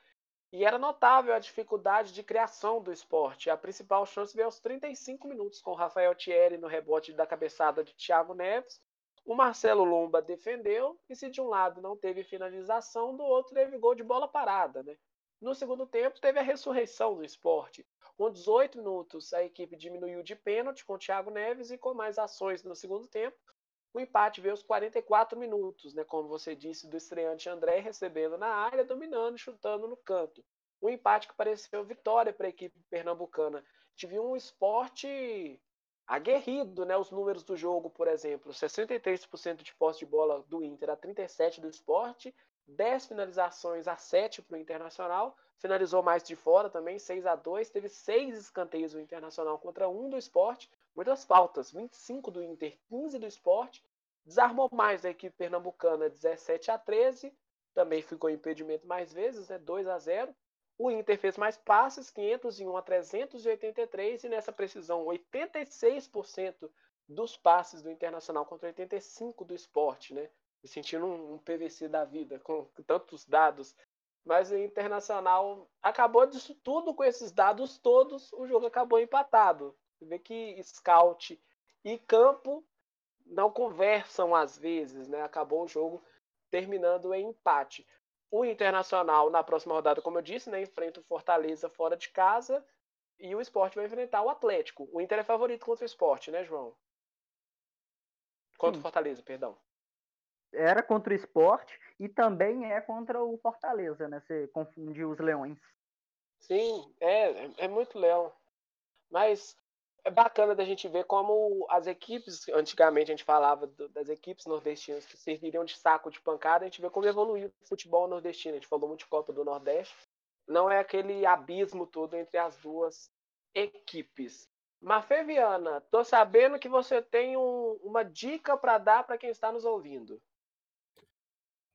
e era notável a dificuldade de criação do esporte. A principal chance veio aos 35 minutos, com Rafael Thierry no rebote da cabeçada de Thiago Neves. O Marcelo Lomba defendeu e se de um lado não teve finalização, do outro teve gol de bola parada. Né? No segundo tempo, teve a ressurreição do esporte. Com 18 minutos, a equipe diminuiu de pênalti com o Thiago Neves e com mais ações no segundo tempo. O empate veio aos 44 minutos, né, como você disse, do estreante André recebendo na área, dominando, chutando no canto. Um empate que pareceu vitória para a equipe pernambucana. Tive um esporte aguerrido, né? Os números do jogo, por exemplo, 63% de posse de bola do Inter a 37 do esporte 10 finalizações a 7 para o Internacional. Finalizou mais de fora também, 6 a 2 Teve 6 escanteios do Internacional contra 1 do esporte. Muitas faltas, 25 do Inter, 15 do esporte. Desarmou mais a equipe pernambucana, 17 a 13 Também ficou impedimento mais vezes, né? 2 a 0 O Inter fez mais passes, 501 a 383. E nessa precisão, 86% dos passes do Internacional contra 85% do esporte, né? Me sentindo um, PVC da vida, com, com tantos dados. Mas o Internacional acabou disso tudo com esses dados todos, o jogo acabou empatado. Você vê que scout e campo não conversam às vezes, né? Acabou o jogo terminando em empate. O Internacional, na próxima rodada, como eu disse, né, enfrenta o Fortaleza fora de casa e o esporte vai enfrentar o Atlético. O Inter é favorito contra o esporte, né, João? Contra o Fortaleza, perdão era contra o esporte e também é contra o Fortaleza, né? Você confundiu os leões. Sim, é, é muito leão. Mas é bacana da gente ver como as equipes, antigamente a gente falava do, das equipes nordestinas que serviriam de saco de pancada, a gente vê como evoluiu o futebol nordestino. A gente falou muito de Copa do Nordeste. Não é aquele abismo todo entre as duas equipes. Mafê Viana, tô sabendo que você tem um, uma dica para dar para quem está nos ouvindo.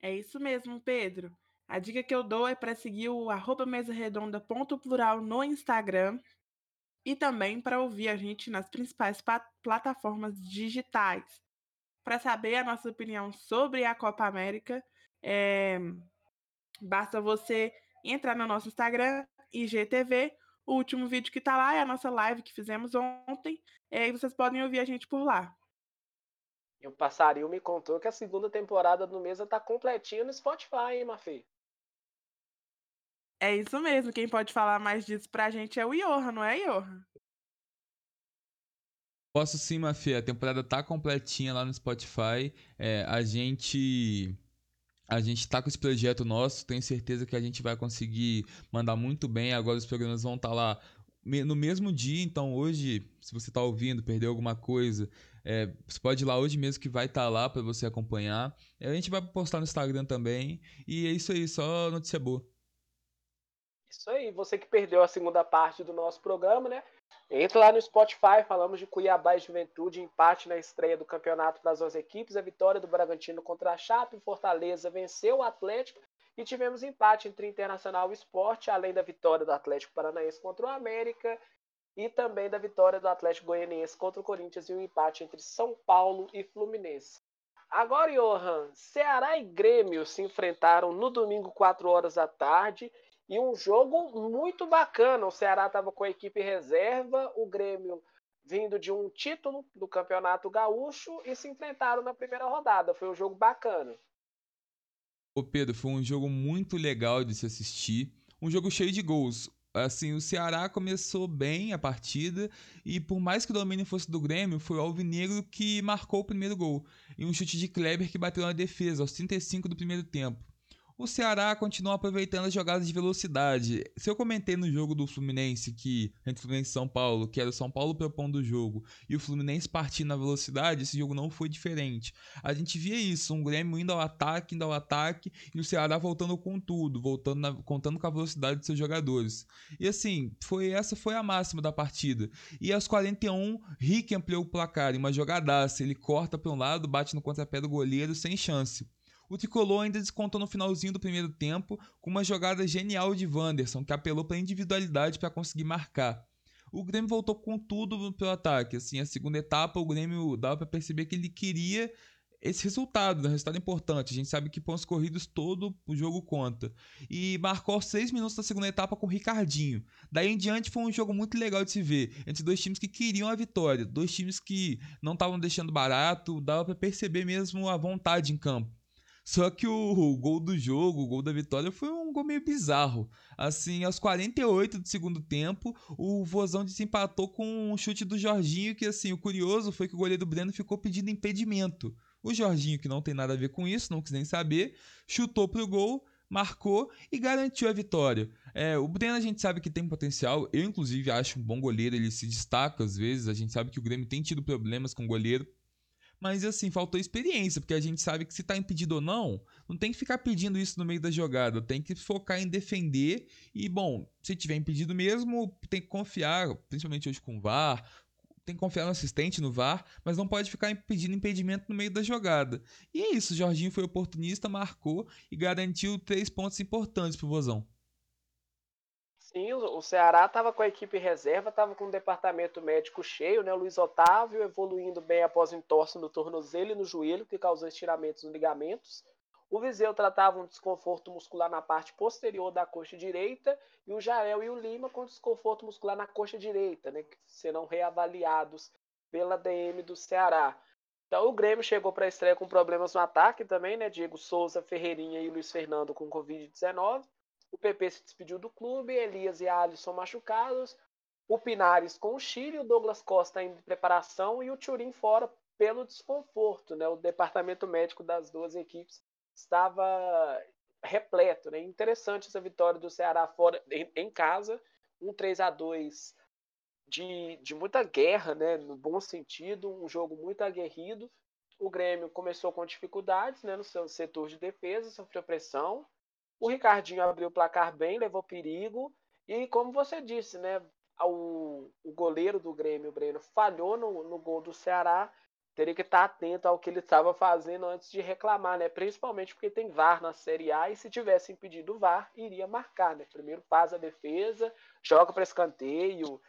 É isso mesmo, Pedro. A dica que eu dou é para seguir o arroba plural no Instagram e também para ouvir a gente nas principais plataformas digitais. Para saber a nossa opinião sobre a Copa América, é... basta você entrar no nosso Instagram, IGTV. O último vídeo que está lá é a nossa live que fizemos ontem. E vocês podem ouvir a gente por lá. E o passarinho me contou que a segunda temporada do Mesa tá completinha no Spotify, hein, Mafê? É isso mesmo. Quem pode falar mais disso pra gente é o Johan, não é, Johan? Posso sim, Mafê. A temporada tá completinha lá no Spotify. É, a gente. A gente tá com esse projeto nosso, tenho certeza que a gente vai conseguir mandar muito bem. Agora os programas vão estar tá lá no mesmo dia, então hoje, se você está ouvindo, perdeu alguma coisa, é, você pode ir lá hoje mesmo que vai estar tá lá para você acompanhar. É, a gente vai postar no Instagram também. E é isso aí, só notícia boa. Isso aí, você que perdeu a segunda parte do nosso programa, né? Entra lá no Spotify, falamos de Cuiabá e Juventude, empate na estreia do campeonato das duas equipes, a vitória do Bragantino contra a Chape, Fortaleza venceu o Atlético e tivemos empate entre Internacional e Esporte, além da vitória do Atlético Paranaense contra o América e também da vitória do Atlético Goianiense contra o Corinthians e um empate entre São Paulo e Fluminense. Agora, Johan, Ceará e Grêmio se enfrentaram no domingo, 4 horas da tarde, e um jogo muito bacana. O Ceará estava com a equipe reserva, o Grêmio vindo de um título do Campeonato Gaúcho e se enfrentaram na primeira rodada. Foi um jogo bacana. Ô Pedro, foi um jogo muito legal de se assistir. Um jogo cheio de gols. Assim, o Ceará começou bem a partida e por mais que o domínio fosse do Grêmio, foi o Alvinegro que marcou o primeiro gol. E um chute de Kleber que bateu na defesa aos 35 do primeiro tempo o Ceará continua aproveitando as jogadas de velocidade. Se eu comentei no jogo do Fluminense que entre Fluminense e São Paulo, que era o São Paulo propondo o jogo e o Fluminense partindo na velocidade, esse jogo não foi diferente. A gente via isso, um Grêmio indo ao ataque, indo ao ataque e o Ceará voltando com tudo, voltando na, contando com a velocidade de seus jogadores. E assim, foi essa foi a máxima da partida. E aos 41, Rick ampliou o placar em uma jogadaça, ele corta para um lado, bate no contrapé do goleiro sem chance. O tricolor ainda descontou no finalzinho do primeiro tempo com uma jogada genial de Wanderson, que apelou para individualidade para conseguir marcar. O Grêmio voltou com tudo pro ataque. Assim, a segunda etapa, o Grêmio dava para perceber que ele queria esse resultado, um resultado importante. A gente sabe que pontos corridos todo o jogo conta. E marcou seis minutos da segunda etapa com o Ricardinho. Daí em diante foi um jogo muito legal de se ver. Entre dois times que queriam a vitória. Dois times que não estavam deixando barato. Dava para perceber mesmo a vontade em campo. Só que o, o, gol do jogo, o gol da vitória, foi um gol meio bizarro. Assim, aos 48 do segundo tempo, o Vozão desempatou com um chute do Jorginho, que assim, o curioso foi que o goleiro Breno ficou pedindo impedimento. O Jorginho, que não tem nada a ver com isso, não quis nem saber, chutou pro gol, marcou e garantiu a vitória. É, o Breno a gente sabe que tem potencial, eu inclusive acho um bom goleiro, ele se destaca às vezes, a gente sabe que o Grêmio tem tido problemas com goleiro, mas assim, faltou experiência, porque a gente sabe que se tá impedido ou não, não tem que ficar pedindo isso no meio da jogada, tem que focar em defender. E bom, se tiver impedido mesmo, tem que confiar, principalmente hoje com o VAR, tem que confiar no assistente, no VAR, mas não pode ficar pedindo impedimento no meio da jogada. E é isso, o Jorginho foi oportunista, marcou e garantiu três pontos importantes pro Vozão. Sim, o Ceará estava com a equipe reserva, estava com o departamento médico cheio, né? O Luiz Otávio evoluindo bem após entorse no tornozelo e no joelho, que causou estiramentos nos ligamentos. O Viseu tratava um desconforto muscular na parte posterior da coxa direita e o Jael e o Lima com desconforto muscular na coxa direita, né? Que serão reavaliados pela DM do Ceará. Então o Grêmio chegou para a estreia com problemas no ataque também, né? Diego Souza, Ferreirinha e Luiz Fernando com Covid-19. O PP se despediu do clube, Elias e Alisson machucados, o Pinares com o Chile, o Douglas Costa em preparação e o Turim fora pelo desconforto. Né? O departamento médico das duas equipes estava repleto. Né? Interessante essa vitória do Ceará fora em, em casa, um 3 a 2 de, de muita guerra, né? no bom sentido, um jogo muito aguerrido. O Grêmio começou com dificuldades né? no seu setor de defesa, sofreu pressão, o Ricardinho abriu o placar bem, levou perigo. E como você disse, né? O, o goleiro do Grêmio, o Breno, falhou no, no gol do Ceará. Teria que estar atento ao que ele estava fazendo antes de reclamar, né? Principalmente porque tem VAR na Série A e se tivesse impedido o VAR, iria marcar, né? Primeiro faz a defesa, joga para escanteio,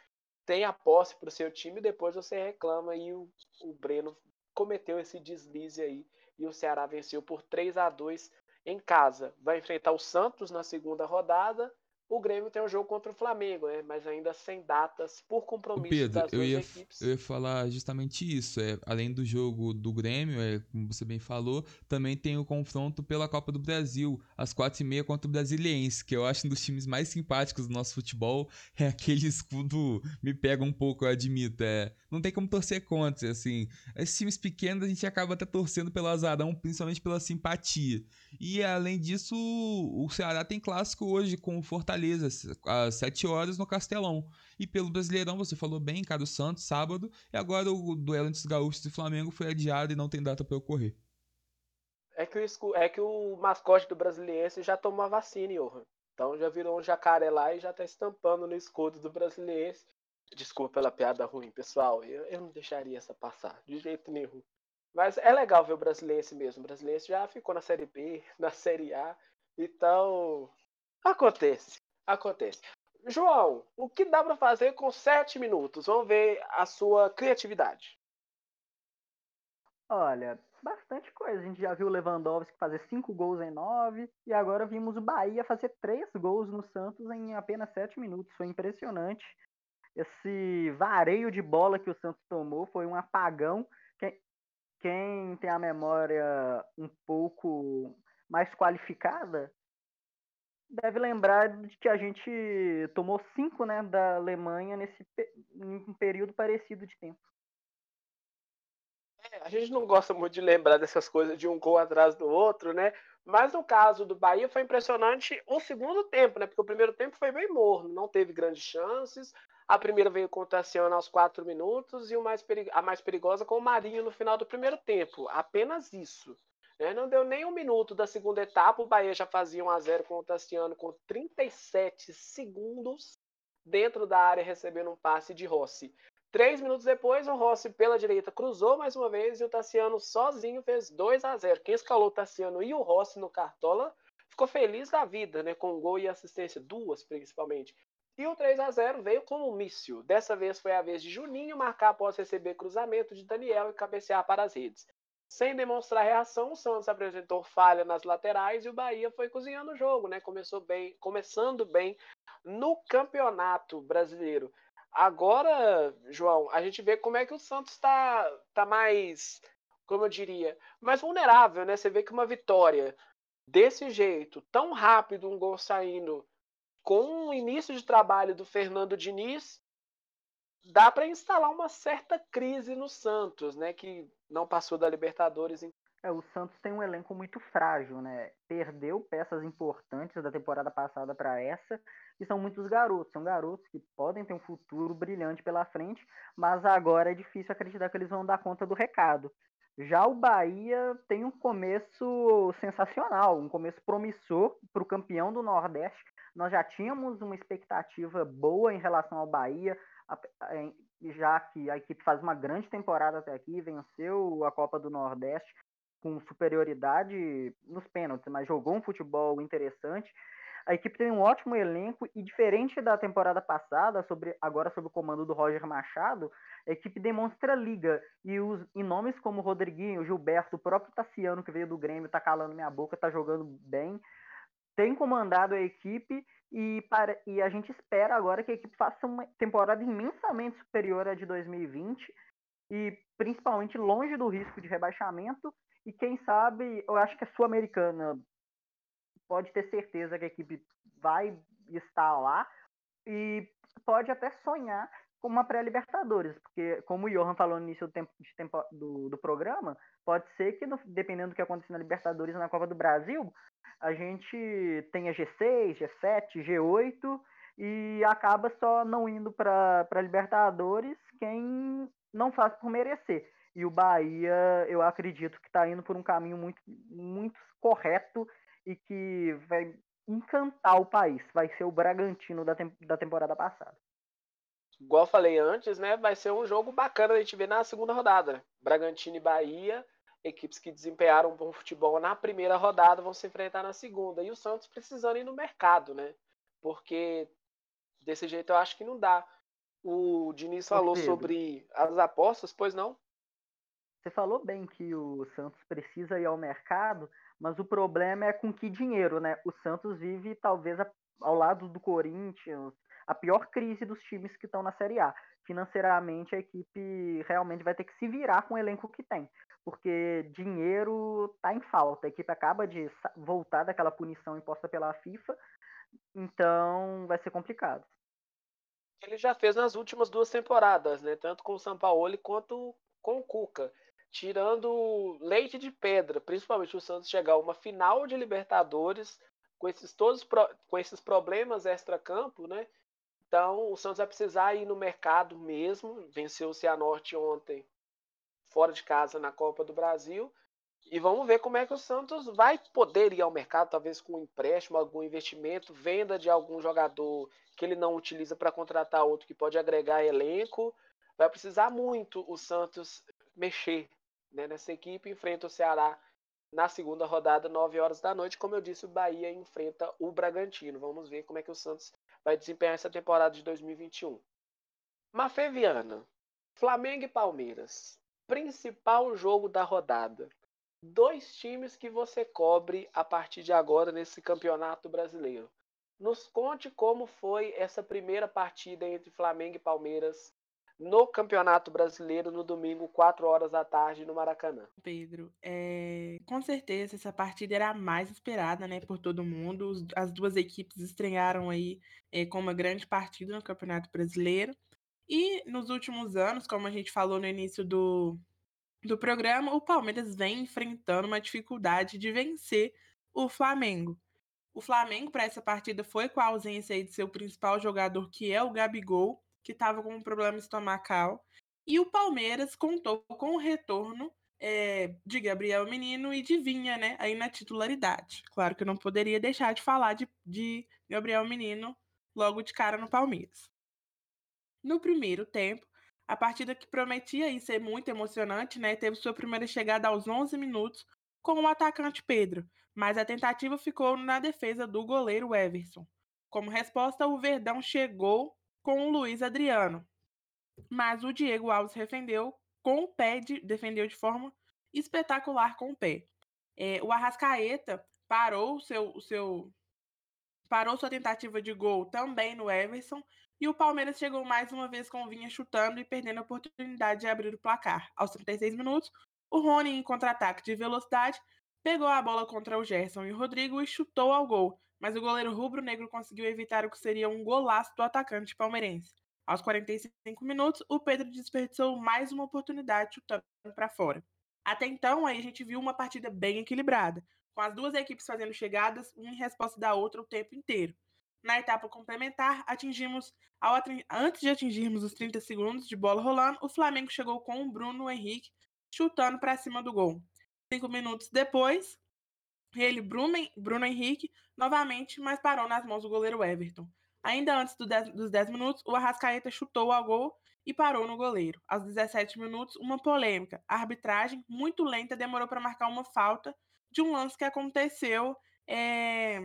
tem a posse para o seu time, depois você reclama e o, o Breno cometeu esse deslize aí e o Ceará venceu por 3 a 2 em casa. Vai enfrentar o Santos na segunda rodada. O Grêmio tem um jogo contra o Flamengo, né? mas ainda sem datas por compromisso Pedro, das duas eu ia, equipes. Eu ia falar justamente isso. É, além do jogo do Grêmio, é, como você bem falou, também tem o confronto pela Copa do Brasil, às quatro e meia contra o Brasiliense, que eu acho um dos times mais simpáticos do nosso futebol. <laughs> É aquele escudo, me pega um pouco, eu admito. É, não tem como torcer contra, assim. Esses times pequenos a gente acaba até torcendo pelo azarão, principalmente pela simpatia. E além disso, o Ceará tem clássico hoje com o Fortaleza, às 7 horas no Castelão. E pelo Brasileirão, você falou bem, Carlos Santos, sábado. E agora o duelo entre os gaúchos e Flamengo foi adiado e não tem data para ocorrer. É que, o, é que o mascote do Brasiliense já tomou a vacina, Johan. Então já virou um jacaré lá e já tá estampando no escudo do Brasiliense Desculpa pela piada ruim, pessoal. Eu, eu não deixaria essa passar, de jeito nenhum. Mas é legal ver o brasileiro mesmo. O brasileiro já ficou na Série B, <laughs> na Série A. Então, acontece. Acontece. João, o que dá para fazer com sete minutos? Vamos ver a sua criatividade. Olha, bastante coisa. A gente já viu o Lewandowski fazer cinco gols em nove e agora vimos o Bahia fazer três gols no Santos em apenas sete minutos. Foi impressionante. Esse vareio de bola que o Santos tomou foi um apagão. Quem, quem tem a memória um pouco mais qualificada deve lembrar de que a gente tomou cinco né, da Alemanha nesse um período parecido de tempo. É, a gente não gosta muito de lembrar dessas coisas de um gol atrás do outro, né? Mas no caso do Bahia foi impressionante o segundo tempo, né? Porque o primeiro tempo foi bem morno, não teve grandes chances. A primeira veio com o Tassiano aos quatro minutos e mais a mais perigosa com o Marinho no final do primeiro tempo. Apenas isso. Né? Não deu nem um minuto da segunda etapa, o Bahia já fazia 1 a 0 com o Tassiano com 37 segundos dentro da área recebendo um passe de Rossi. Três minutos depois, o Rossi pela direita cruzou mais uma vez e o Tassiano sozinho fez 2 a 0 Quem escalou o Tassiano e o Rossi no Cartola ficou feliz da vida, né? Com gol e assistência, duas principalmente. E o 3 a 0 veio com um míssil. Dessa vez foi a vez de Juninho marcar após receber cruzamento de Daniel e cabecear para as redes. Sem demonstrar reação, o Santos apresentou falha nas laterais e o Bahia foi cozinhando o jogo, né? Começou bem, começando bem no Campeonato Brasileiro. Agora, João, a gente vê como é que o Santos está tá mais, como eu diria, mais vulnerável, né? Você vê que uma vitória desse jeito, tão rápido, um gol saindo, com o início de trabalho do Fernando Diniz, dá para instalar uma certa crise no Santos, né? Que não passou da Libertadores. É, o Santos tem um elenco muito frágil, né? Perdeu peças importantes da temporada passada para essa, e são muitos garotos. São garotos que podem ter um futuro brilhante pela frente, mas agora é difícil acreditar que eles vão dar conta do recado. Já o Bahia tem um começo sensacional, um começo promissor para o campeão do Nordeste. Nós já tínhamos uma expectativa boa em relação ao Bahia, já que a equipe faz uma grande temporada até aqui, venceu a Copa do Nordeste com superioridade nos pênaltis, mas jogou um futebol interessante. A equipe tem um ótimo elenco e diferente da temporada passada, sobre agora sob o comando do Roger Machado, a equipe demonstra liga e os e nomes como Rodriguinho, Gilberto, o próprio Tassiano que veio do Grêmio, tá calando minha boca, tá jogando bem, tem comandado a equipe e, para, e a gente espera agora que a equipe faça uma temporada imensamente superior à de 2020 e principalmente longe do risco de rebaixamento. E quem sabe, eu acho que a Sul-Americana pode ter certeza que a equipe vai estar lá e pode até sonhar com uma pré-Libertadores, porque como o Johan falou no início do, tempo, tempo do, do, programa, pode ser que, no, dependendo do que acontecer na Libertadores e na Copa do Brasil, a gente tenha G6, G7, G8 e acaba só não indo para Libertadores quem não faz por merecer. E o Bahia, eu acredito que está indo por um caminho muito, muito correto e que vai encantar o país. Vai ser o Bragantino da, da temporada passada. Igual eu falei antes, né? Vai ser um jogo bacana a gente ver na segunda rodada. Bragantino e Bahia, equipes que desempenharam um bom futebol na primeira rodada vão se enfrentar na segunda. E o Santos precisando ir no mercado, né? Porque desse jeito eu acho que não dá. O Diniz falou sobre as apostas, pois não? Você falou bem que o Santos precisa ir ao mercado, mas o problema é com que dinheiro, né? O Santos vive talvez ao lado do Corinthians a pior crise dos times que estão na Série A. Financeiramente, a equipe realmente vai ter que se virar com o elenco que tem, porque dinheiro está em falta. A equipe acaba de voltar daquela punição imposta pela FIFA, então vai ser complicado. Ele já fez nas últimas duas temporadas, né? Tanto com o São Paulo quanto com o Cuca tirando leite de pedra, principalmente o Santos chegar a uma final de Libertadores com esses todos com esses problemas extra-campo, né? Então o Santos vai precisar ir no mercado mesmo. Venceu o Cianorte ontem fora de casa na Copa do Brasil. E vamos ver como é que o Santos vai poder ir ao mercado, talvez com um empréstimo, algum investimento, venda de algum jogador que ele não utiliza para contratar outro que pode agregar elenco. Vai precisar muito o Santos mexer né, nessa equipe. Enfrenta o Ceará na segunda rodada, 9 horas da noite. Como eu disse, o Bahia enfrenta o Bragantino. Vamos ver como é que o Santos vai desempenhar essa temporada de 2021. Mafé Viana, Flamengo e Palmeiras. Principal jogo da rodada dois times que você cobre a partir de agora nesse campeonato brasileiro. Nos conte como foi essa primeira partida entre Flamengo e Palmeiras no Campeonato Brasileiro no domingo, 4 horas da tarde, no Maracanã. Pedro, é... com certeza essa partida era a mais esperada né, por todo mundo. As duas equipes estrearam aí é, com uma grande partida no Campeonato Brasileiro. E nos últimos anos, como a gente falou no início do, do programa, o Palmeiras vem enfrentando uma dificuldade de vencer o Flamengo. O Flamengo, para essa partida, foi com a ausência de seu principal jogador, que é o Gabigol, que estava com um problema estomacal. E o Palmeiras contou com o retorno é, de Gabriel Menino e de Vinha, né? Aí na titularidade. Claro que eu não poderia deixar de falar de, de Gabriel Menino logo de cara no Palmeiras. No primeiro tempo, a partida que prometia ser muito emocionante, né, teve sua primeira chegada aos 11 minutos com o atacante Pedro, mas a tentativa ficou na defesa do goleiro Everson. Como resposta, o Verdão chegou com o Luiz Adriano, mas o Diego Alves defendeu com o pé, de, defendeu de forma espetacular com o pé. É, o Arrascaeta parou seu, seu parou sua tentativa de gol também no Everson e o Palmeiras chegou mais uma vez com o Vinha chutando e perdendo a oportunidade de abrir o placar. Aos 36 minutos, o Rony, em contra-ataque de velocidade, pegou a bola contra o Gerson e o Rodrigo e chutou ao gol, mas o goleiro rubro-negro conseguiu evitar o que seria um golaço do atacante palmeirense. Aos 45 minutos, o Pedro desperdiçou mais uma oportunidade chutando para fora. Até então, aí a gente viu uma partida bem equilibrada, com as duas equipes fazendo chegadas, uma em resposta da outra o tempo inteiro. Na etapa complementar, atingimos ao, antes de atingirmos os 30 segundos de bola rolando, o Flamengo chegou com o Bruno Henrique chutando para cima do gol. Cinco minutos depois, ele, Bruno, Bruno Henrique, novamente, mas parou nas mãos do goleiro Everton. Ainda antes do dez, dos 10 minutos, o Arrascaeta chutou ao gol e parou no goleiro. Aos 17 minutos, uma polêmica. A arbitragem, muito lenta, demorou para marcar uma falta de um lance que aconteceu é,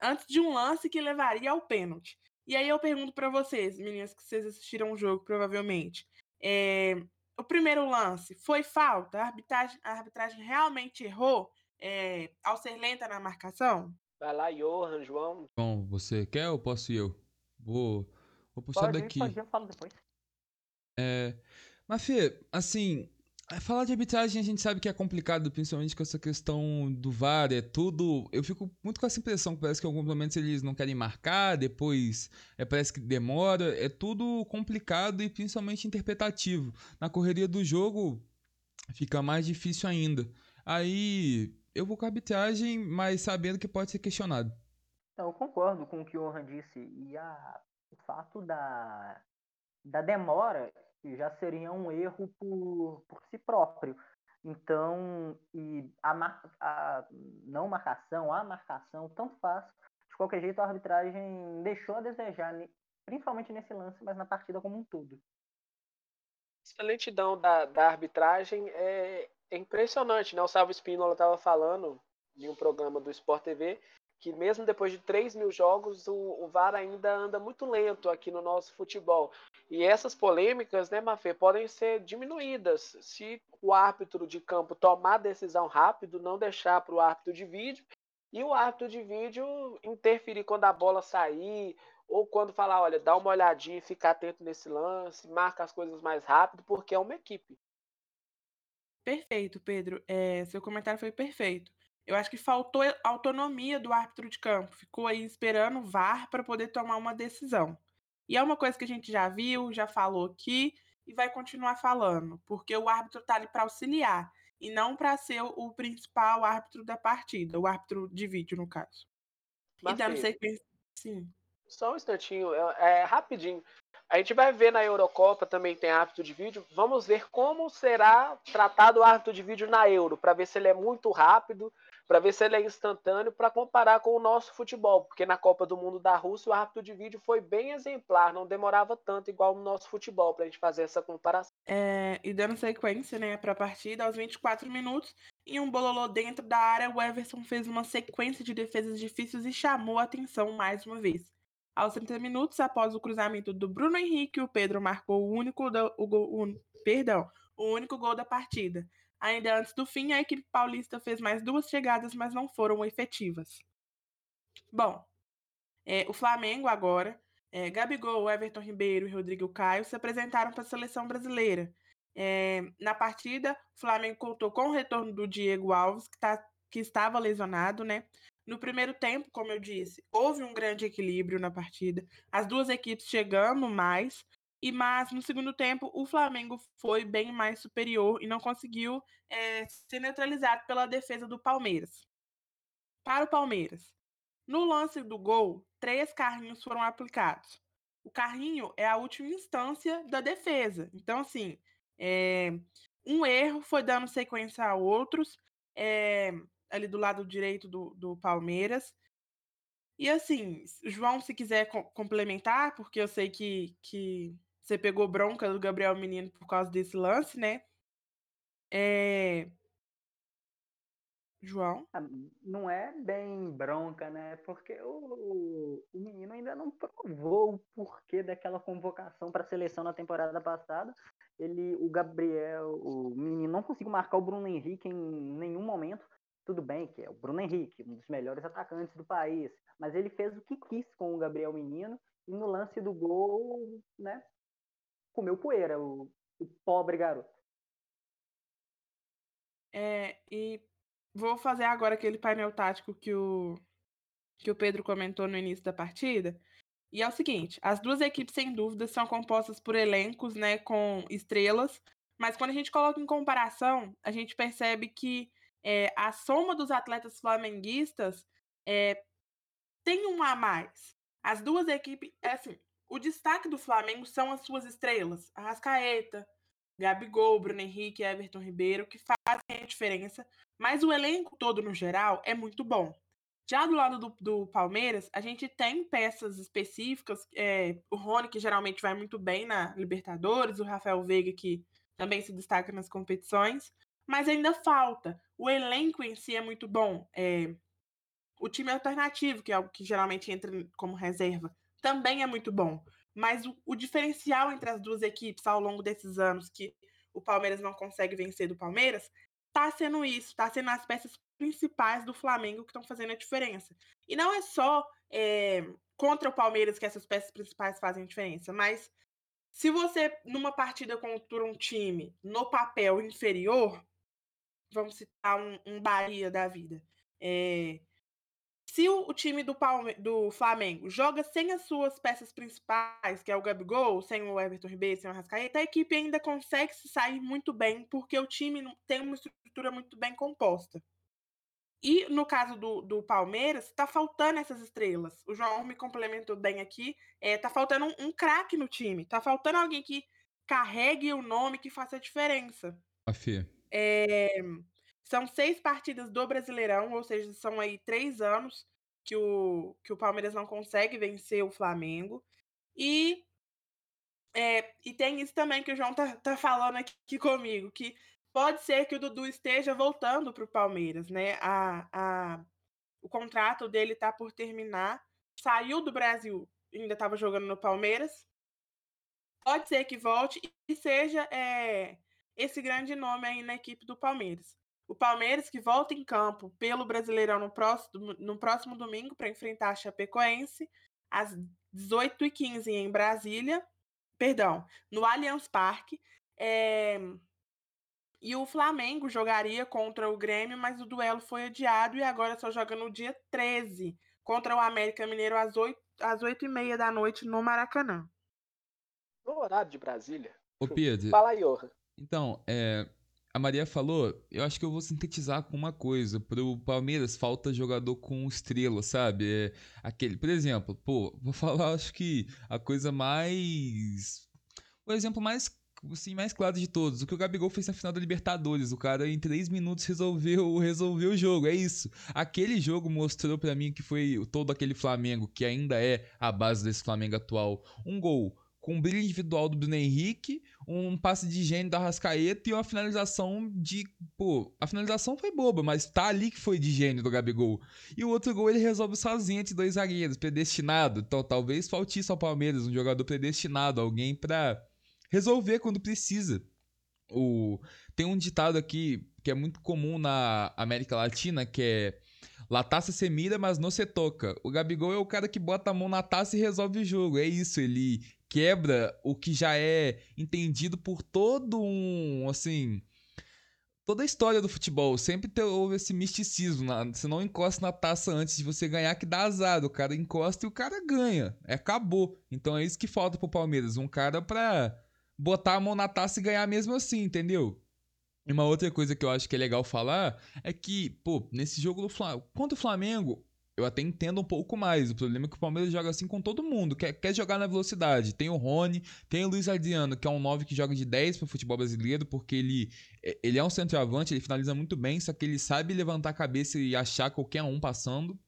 antes de um lance que levaria ao pênalti. E aí eu pergunto para vocês, meninas, que vocês assistiram o jogo provavelmente, é, o primeiro lance foi falta? A arbitragem, a arbitragem realmente errou é, ao ser lenta na marcação? Vai lá, Johan, João. Bom, você quer ou posso ir eu? Vou, vou puxar pode daqui. Pode ir, eu falo depois. É, mas, Fê, assim, é, falar de arbitragem a gente sabe que é complicado, principalmente com essa questão do VAR, é tudo. Eu fico muito com essa impressão que parece que alguns momentos eles não querem marcar, depois é, parece que demora, é tudo complicado e principalmente interpretativo. Na correria do jogo fica mais difícil ainda. Aí eu vou com a arbitragem, mas sabendo que pode ser questionado. Então, eu concordo com o que o Johan disse. E a, o fato da, da demora já seria um erro por, por si próprio. Então, e a, mar, a não marcação, a marcação, tanto faz. De qualquer jeito, a arbitragem deixou a desejar, principalmente nesse lance, mas na partida como um todo. Essa lentidão da, da arbitragem é, é impressionante, né? O Salvo Espínola estava falando em um programa do Sport TV que mesmo depois de 3 mil jogos, o, o, VAR ainda anda muito lento aqui no nosso futebol. E essas polêmicas, né, Mafê, podem ser diminuídas se o árbitro de campo tomar decisão rápido, não deixar para o árbitro de vídeo, e o árbitro de vídeo interferir quando a bola sair, ou quando falar, olha, dá uma olhadinha ficar atento nesse lance, marca as coisas mais rápido, porque é uma equipe. Perfeito, Pedro. É, seu comentário foi perfeito. Eu acho que faltou autonomia do árbitro de campo. Ficou aí esperando o VAR para poder tomar uma decisão. E é uma coisa que a gente já viu, já falou aqui e vai continuar falando, porque o árbitro está ali para auxiliar e não para ser o principal árbitro da partida, o árbitro de vídeo, no caso. Mas, e dando sequência. Sim. Só um instantinho, é, é rapidinho. A gente vai ver na Eurocopa também tem árbitro de vídeo. Vamos ver como será tratado o árbitro de vídeo na Euro, para ver se ele é muito rápido, para ver se ele é instantâneo, para comparar com o nosso futebol, porque na Copa do Mundo da Rússia o árbitro de vídeo foi bem exemplar, não demorava tanto igual no nosso futebol, para a gente fazer essa comparação. É, e dando sequência né, para a partida, aos 24 minutos, em um bololô dentro da área, o Everson fez uma sequência de defesas difíceis e chamou a atenção mais uma vez. Aos 30 minutos, após o cruzamento do Bruno Henrique, o Pedro marcou o único, do, o, o, perdão, o único gol da partida. Ainda antes do fim, a equipe paulista fez mais duas chegadas, mas não foram efetivas. Bom, é, o Flamengo agora, é, Gabigol, Everton Ribeiro e Rodrigo Caio se apresentaram para a seleção brasileira. É, na partida, o Flamengo contou com o retorno do Diego Alves, que, tá, que estava lesionado, né? No primeiro tempo, como eu disse, houve um grande equilíbrio na partida, as duas equipes chegando mais, e mas no segundo tempo o Flamengo foi bem mais superior e não conseguiu é, ser neutralizado pela defesa do Palmeiras. Para o Palmeiras, no lance do gol, três carrinhos foram aplicados. O carrinho é a última instância da defesa. Então, assim, é, um erro foi dando sequência a outros, é, ali do lado direito do, do Palmeiras. E assim, João, se quiser complementar, porque eu sei que, que você pegou bronca do Gabriel Menino por causa desse lance, né? É... João? Ah, não é bem bronca, né? Porque o, o menino ainda não provou o porquê daquela convocação para a seleção na temporada passada. Ele, o Gabriel, o menino não conseguiu marcar o Bruno Henrique em nenhum momento. Tudo bem que é o Bruno Henrique, um dos melhores atacantes do país, mas ele fez o que quis com o Gabriel Menino e no lance do gol, né, comeu poeira, o, o pobre garoto. É, e vou fazer agora aquele painel tático que o, que o Pedro comentou no início da partida. E é o seguinte: as duas equipes, sem dúvida, são compostas por elencos, né, com estrelas, mas quando a gente coloca em comparação, a gente percebe que é, a soma dos atletas flamenguistas é, tem um a mais. As duas equipes, é assim, o destaque do Flamengo são as suas estrelas, Arrascaeta, Gabigol, Bruno Henrique, Everton Ribeiro, que fazem a diferença, mas o elenco todo no geral é muito bom. Já do lado do, do Palmeiras, a gente tem peças específicas, é, o Rony, que geralmente vai muito bem na Libertadores, o Rafael Veiga, que também se destaca nas competições, mas ainda falta. O elenco em si é muito bom. É, o time alternativo, que é algo que geralmente entra como reserva, também é muito bom. Mas o, o, diferencial entre as duas equipes ao longo desses anos que o Palmeiras não consegue vencer do Palmeiras, tá sendo isso, tá sendo as peças principais do Flamengo que estão fazendo a diferença. E não é só é, contra o Palmeiras que essas peças principais fazem diferença, mas se você, numa partida contra um time no papel inferior, vamos citar um, um Bahia da vida, é, se o, o time do, Palme do Flamengo joga sem as suas peças principais, que é o Gabigol, sem o Everton Ribeiro, sem o Rascaeta, a equipe ainda consegue se sair muito bem, porque o time tem uma estrutura muito bem composta. E no caso do, do Palmeiras, está faltando essas estrelas. O João me complementou bem aqui. É, tá faltando um, um craque no time. Tá faltando alguém que carregue o nome que faça a diferença. Afia. É, são seis partidas do Brasileirão, ou seja, são aí três anos que o, que o Palmeiras não consegue vencer o Flamengo. E, é, e tem isso também que o João tá, tá falando aqui <laughs> comigo, que pode ser que o Dudu esteja voltando para o Palmeiras, né? A, a, o contrato dele tá por terminar. Saiu do Brasil, ainda estava jogando no Palmeiras. Pode ser que volte e seja é, esse grande nome aí na equipe do Palmeiras. O Palmeiras que volta em campo pelo Brasileirão no próximo, no próximo domingo para enfrentar a Chapecoense às 18h15 em Brasília, perdão, no Allianz Parque. É... E o Flamengo jogaria contra o Grêmio, mas o duelo foi adiado e agora só joga no dia 13 contra o América Mineiro às 8, às 8h30 da noite no Maracanã. No horário de Brasília. Ô Pedro. Fala aí, Orra. Então, é, a Maria falou, eu acho que eu vou sintetizar com uma coisa. Pro Palmeiras falta jogador com estrela, sabe? É aquele, por exemplo, pô, vou <laughs> falar, acho que a coisa mais. O exemplo mais assim, mais claro de todos. O que o Gabigol fez na final da Libertadores. O cara, em três minutos, resolveu, <laughs> resolveu o jogo. É isso. Aquele jogo mostrou para mim que foi todo aquele Flamengo, que ainda é a base desse Flamengo atual. Um gol com um brilho individual do Bruno Henrique, um passe de gênio da Rascaeta e uma finalização de. Pô, a finalização foi boba, mas tá ali que foi de gênio do Gabigol. E o outro gol ele resolve sozinho entre dois zagueiros, predestinado. Então talvez falte isso ao Palmeiras, um jogador predestinado, alguém para resolver quando precisa. O... Tem um ditado aqui que é muito comum na América Latina, que é La taça se mira, mas não se toca. O Gabigol é o cara que bota a mão na taça e resolve o jogo. É isso, ele quebra o que já é entendido por todo um, assim, toda a história do futebol. Sempre houve esse misticismo. Na, você não encosta na taça antes de você ganhar, que dá azar. O cara encosta e o cara ganha. É, acabou. Então é isso que falta pro Palmeiras. Um cara pra botar a mão na taça e ganhar mesmo assim, entendeu? E uma outra coisa que eu acho que é legal falar é que, pô, nesse jogo do Flamengo, contra o Flamengo, eu até entendo um pouco mais. O problema é que o Palmeiras joga assim com todo mundo. Quer, quer jogar na velocidade. Tem o Rony, tem o Luiz Adriano, que é um 9 que joga de 10 pro futebol brasileiro, porque ele, é, ele é um centroavante, ele finaliza muito bem, só que ele sabe levantar a cabeça e achar qualquer um passando.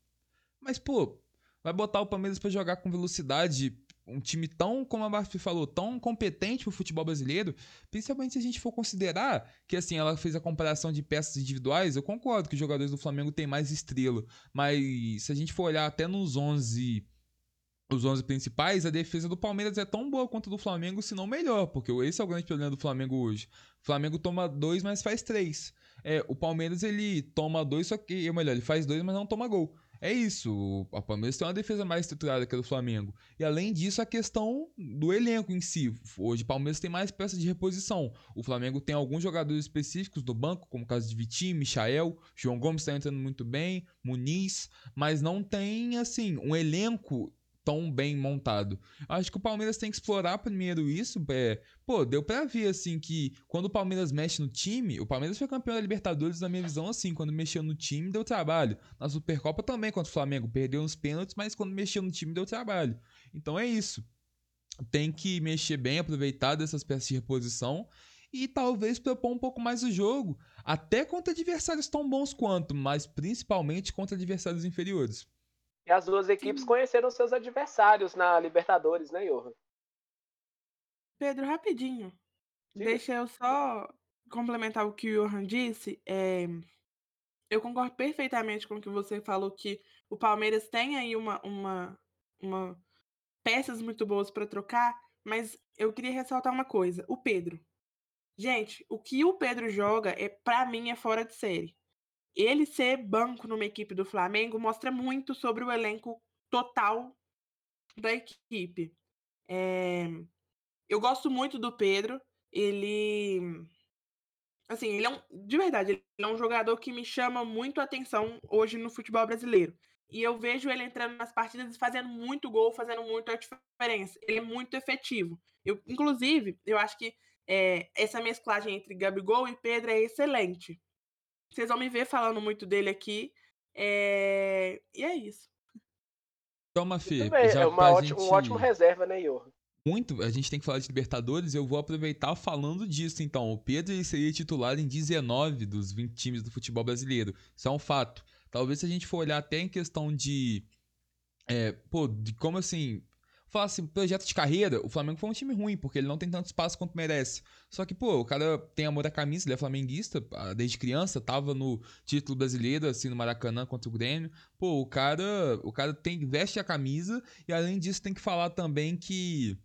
Mas, pô, vai botar o Palmeiras para jogar com velocidade um time tão, como a Bafy falou, tão competente pro futebol brasileiro, principalmente se a gente for considerar que, assim, ela fez a comparação de peças individuais, eu concordo que os jogadores do Flamengo têm mais estrela, mas se a gente for olhar até nos 11 os 11 principais, a defesa do Palmeiras é tão boa quanto a do Flamengo, se não melhor, porque esse é o grande problema do Flamengo hoje. O Flamengo toma dois, mas faz três. É, o Palmeiras ele toma dois, só que, ou melhor, ele faz dois, mas não toma gol. É isso, o Palmeiras tem uma defesa mais estruturada que a do Flamengo. E além disso, a questão do elenco em si. Hoje o Palmeiras tem mais peças de reposição. O Flamengo tem alguns jogadores específicos do banco, como o caso de Vitinho, Michael, João Gomes está entrando muito bem, Muniz, mas não tem, assim, um elenco tão bem montado. Acho que o Palmeiras tem que explorar primeiro isso. É, pô, deu pra ver, assim, que quando o Palmeiras mexe no time, o Palmeiras foi campeão da Libertadores, na minha visão, assim, quando mexeu no time, deu trabalho. Na Supercopa também, contra o Flamengo, perdeu uns pênaltis, mas quando mexeu no time, deu trabalho. Então é isso. Tem que mexer bem, aproveitar dessas peças de reposição e talvez propor um pouco mais o jogo, até contra adversários tão bons quanto, mas principalmente contra adversários inferiores. E as duas equipes conheceram seus adversários na Libertadores, né, Johan? Pedro, rapidinho. Sim. Deixa eu só complementar o que o Johan disse. É... Eu concordo perfeitamente com o que você falou, que o Palmeiras tem aí uma, uma, uma peças muito boas para trocar, mas eu queria ressaltar uma coisa. O Pedro. Gente, o que o Pedro joga, é para mim, é fora de série ele ser banco numa equipe do Flamengo mostra muito sobre o elenco total da equipe. É... Eu gosto muito do Pedro. Ele. Assim, ele é um. De verdade, ele é um jogador que me chama muito a atenção hoje no futebol brasileiro. E eu vejo ele entrando nas partidas e fazendo muito gol, fazendo muita diferença. Ele é muito efetivo. Eu, inclusive, eu acho que é, essa mesclagem entre Gabigol e Pedro é excelente. Vocês vão me ver falando muito dele aqui. É... E é isso. Toma, Fê. é uma ótimo, gente... um ótimo reserva, né, Ior? Muito, a gente tem que falar de Libertadores, eu vou aproveitar falando disso então. O Pedro seria titular em 19 dos 20 times do futebol brasileiro. Isso é um fato. Talvez se a gente for olhar até em questão de. É, pô, de como assim falar assim, projeto de carreira, o Flamengo foi um time ruim, porque ele não tem tanto espaço quanto merece. Só que, pô, o cara tem amor à camisa, ele é flamenguista, ah, desde criança, tava no título brasileiro, assim, no Maracanã contra o Grêmio. Pô, o cara, o cara tem, veste a camisa, e além disso tem que falar também que.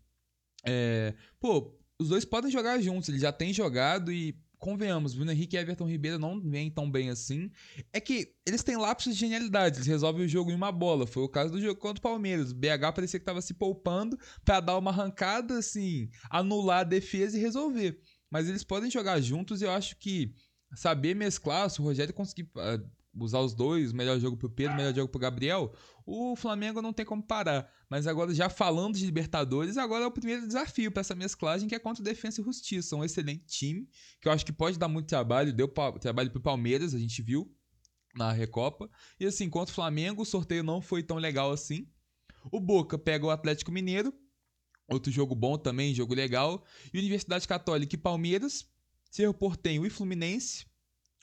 É, pô, os dois podem jogar juntos, ele já tem jogado e convenhamos, Bruno Henrique e Everton Ribeiro não vêm tão bem assim. É que eles têm lapsos de genialidade, eles resolvem o jogo em uma bola. Foi o caso do jogo contra o Palmeiras. O BH parecia que estava se poupando para dar uma arrancada, assim, anular a defesa e resolver. Mas eles podem jogar juntos e eu acho que saber mesclar, se o Rogério conseguir. Usar os dois, melhor jogo pro Pedro, melhor jogo pro Gabriel, o Flamengo não tem como parar. Mas agora, já falando de Libertadores, agora é o primeiro desafio para essa mesclagem, que é contra o Defensa e Justiça. Um excelente time, que eu acho que pode dar muito trabalho, deu trabalho pro Palmeiras, a gente viu na Recopa. E assim, contra o Flamengo, o sorteio não foi tão legal assim. O Boca pega o Atlético Mineiro, outro jogo bom também, jogo legal. E Universidade Católica e Palmeiras, Cerro Portenho e Fluminense,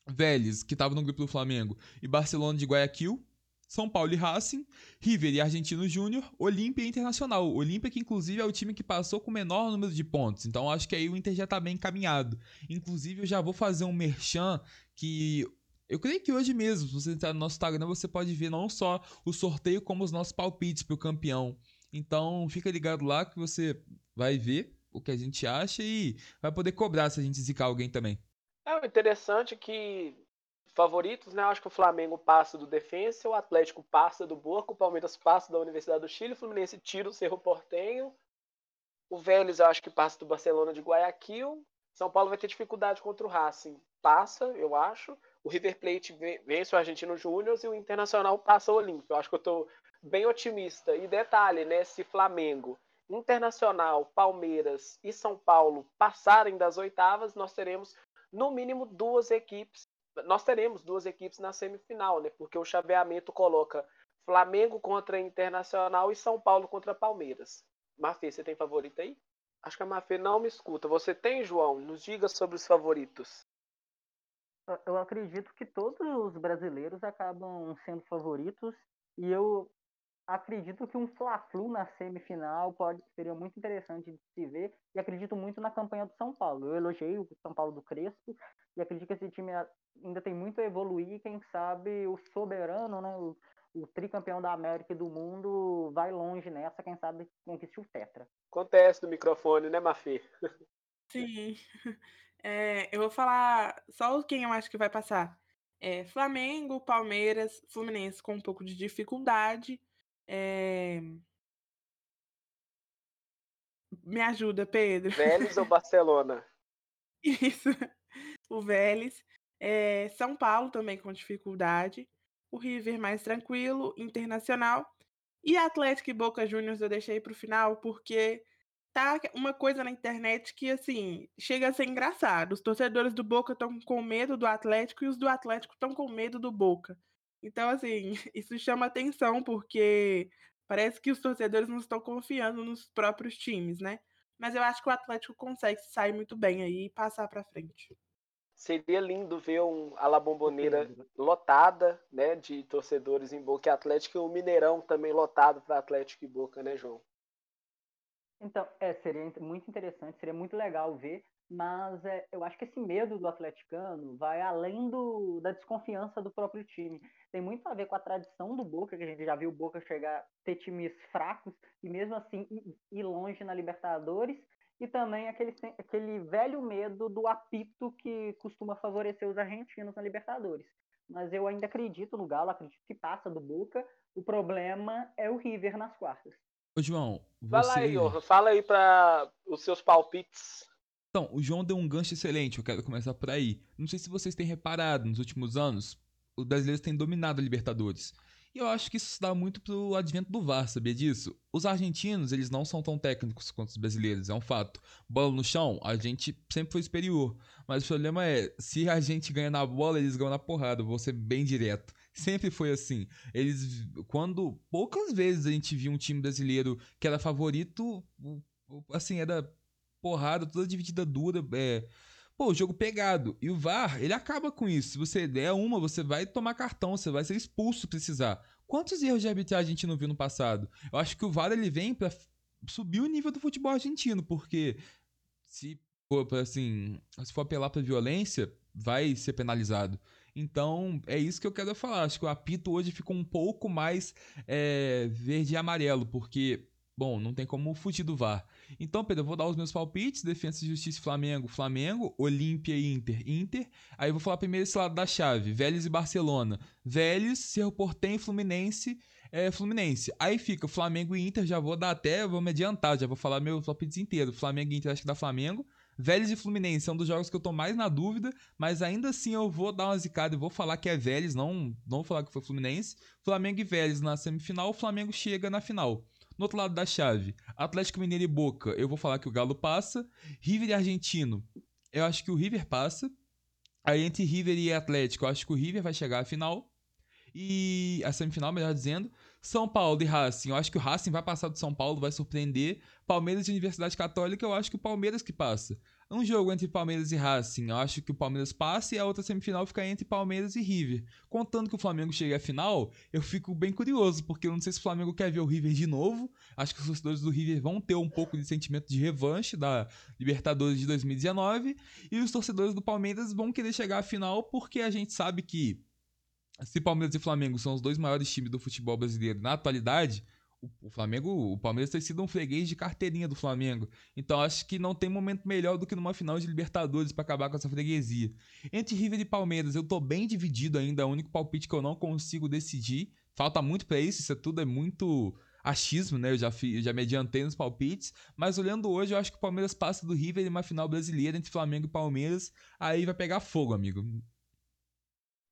Vélez, que estava no grupo do Flamengo, e Barcelona de Guayaquil, São Paulo e Racing, River e Argentino Júnior, Olímpia e Internacional. Olímpia que inclusive é o time que passou com o menor número de pontos, então acho que aí o Inter já está bem encaminhado. Inclusive eu já vou fazer um merchan que eu creio que hoje mesmo, se você entrar no nosso Instagram, você pode ver não só o sorteio, como os nossos palpites para o campeão. Então fica ligado lá que você vai ver o que a gente acha e vai poder cobrar se a gente zicar alguém também. É o interessante que favoritos, né? Acho que o Flamengo passa do Defensa, o Atlético passa do Boca, o Palmeiras passa da Universidade do Chile, o Fluminense tira o Cerro Portenho, o Vélez eu acho que passa do Barcelona de Guayaquil, São Paulo vai ter dificuldade contra o Racing, passa, eu acho. O River Plate vence o Argentino Júnior e o Internacional passa o Olímpico. Eu acho que eu estou bem otimista. E detalhe, né? Se Flamengo Internacional, Palmeiras e São Paulo passarem das oitavas, nós teremos no mínimo duas equipes. Nós teremos duas equipes na semifinal, né? Porque o chaveamento coloca Flamengo contra Internacional e São Paulo contra Palmeiras. Mafê, você tem favorito aí? Acho que a Mafê não me escuta. Você tem, João? Nos diga sobre os favoritos. Eu acredito que todos os brasileiros acabam sendo favoritos e eu acredito que um Fla-Flu na semifinal pode seria muito interessante de se ver e acredito muito na campanha do São Paulo. Eu elogiei o São Paulo do Crespo e acredito que esse time ainda tem muito a evoluir. Quem sabe o soberano, né, o, o tricampeão da América e do mundo vai longe nessa. Quem sabe conquiste o tetra. Acontece no microfone, né, Mafê? <laughs> Sim. É, eu vou falar só quem eu acho que vai passar. É, Flamengo, Palmeiras, Fluminense com um pouco de dificuldade. É... Me ajuda, Pedro. Vélez ou <laughs> Barcelona? Isso. O Vélez. É, São Paulo também com dificuldade. O River mais tranquilo, Internacional. E Atlético e Boca Juniors eu deixei para o final porque tá uma coisa na internet que assim chega a ser engraçado. Os torcedores do Boca estão com medo do Atlético e os do Atlético estão com medo do Boca. Então, assim, <laughs> isso chama atenção, porque parece que os torcedores não estão confiando nos próprios times, né? Mas eu acho que o Atlético consegue sair muito bem aí e passar para frente. Seria lindo ver um, a La Bombonera lotada, né, de torcedores em Boca e Atlético e o Mineirão também lotado para Atlético e Boca, né, João? Então, é, seria muito interessante, seria muito legal ver mas é, eu acho que esse medo do atleticano vai além do, da desconfiança do próprio time. Tem muito a ver com a tradição do Boca, que a gente já viu o Boca chegar ter times fracos e mesmo assim ir longe na Libertadores, e também aquele, aquele velho medo do apito que costuma favorecer os argentinos na Libertadores. Mas eu ainda acredito no Galo, acredito que passa do Boca. O problema é o River nas quartas. Ô, João, você... Fala aí, Fala aí para os seus palpites então, o João deu um gancho excelente, eu quero começar por aí. Não sei se vocês têm reparado, nos últimos anos, os brasileiros têm dominado a Libertadores. E eu acho que isso dá muito pro advento do VAR, sabia disso? Os argentinos, eles não são tão técnicos quanto os brasileiros, é um fato. Bola no chão, a gente sempre foi superior. Mas o problema é, se a gente ganha na bola, eles ganham na porrada, vou ser bem direto. Sempre foi assim. Eles, quando poucas vezes a gente viu um time brasileiro que era favorito, assim, era porrada, toda dividida dura, é. Pô, o jogo pegado. E o VAR, ele acaba com isso. Se você der uma, você vai tomar cartão, você vai ser expulso se precisar. Quantos erros de arbitragem a gente não viu no passado? Eu acho que o VAR ele vem para subir o nível do futebol argentino, porque se for assim, se for apelar para violência, vai ser penalizado. Então, é isso que eu quero falar. Acho que o apito hoje ficou um pouco mais é, verde e amarelo, porque Bom, não tem como fugir do VAR. Então, Pedro, eu vou dar os meus palpites: Defesa e Justiça Flamengo, Flamengo, Olímpia e Inter, Inter. Aí eu vou falar primeiro esse lado da chave: Vélez e Barcelona. Vélez, Cerro Portem, Fluminense, é, Fluminense. Aí fica Flamengo e Inter, já vou dar até, vou me adiantar, já vou falar meus palpites inteiros. Flamengo e Inter, acho que dá Flamengo. Vélez e Fluminense são um dos jogos que eu tô mais na dúvida, mas ainda assim eu vou dar uma zicada e vou falar que é Vélez, não, não vou falar que foi Fluminense. Flamengo e Vélez na semifinal, o Flamengo chega na final. No outro lado da chave, Atlético Mineiro e Boca, eu vou falar que o Galo passa. River e Argentino, eu acho que o River passa. Aí entre River e Atlético, eu acho que o River vai chegar à final. E a semifinal, melhor dizendo. São Paulo e Racing, eu acho que o Racing vai passar do São Paulo, vai surpreender. Palmeiras e Universidade Católica, eu acho que o Palmeiras que passa. Um jogo entre Palmeiras e Racing, eu acho que o Palmeiras passa e a outra semifinal fica entre Palmeiras e River. Contando que o Flamengo chegue à final, eu fico bem curioso, porque eu não sei se o Flamengo quer ver o River de novo. Acho que os torcedores do River vão ter um pouco de sentimento de revanche da Libertadores de 2019. E os torcedores do Palmeiras vão querer chegar à final, porque a gente sabe que se Palmeiras e Flamengo são os dois maiores times do futebol brasileiro na atualidade, o, Flamengo, o Palmeiras tem sido um freguês de carteirinha do Flamengo. Então acho que não tem momento melhor do que numa final de Libertadores para acabar com essa freguesia. Entre River e Palmeiras, eu tô bem dividido ainda, é o único palpite que eu não consigo decidir. Falta muito para isso, isso tudo é muito achismo, né? Eu já, eu já me adiantei nos palpites, mas olhando hoje, eu acho que o Palmeiras passa do River em uma final brasileira entre Flamengo e Palmeiras, aí vai pegar fogo, amigo.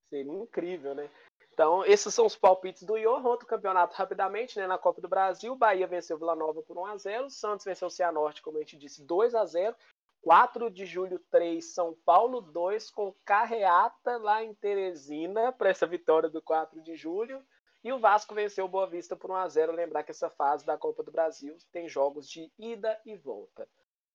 Seria incrível, né? Então, esses são os palpites do Johan outro campeonato rapidamente, né? Na Copa do Brasil, Bahia venceu Vila Nova por 1 a 0 Santos venceu o Cianorte, como a gente disse, 2 a 0 4 de julho 3, São Paulo 2, com carreata lá em Teresina, <laughs> para essa vitória do 4 de julho. E o Vasco venceu o Boa Vista por 1 a 0 Lembrar que essa fase da Copa do Brasil tem jogos de ida e volta.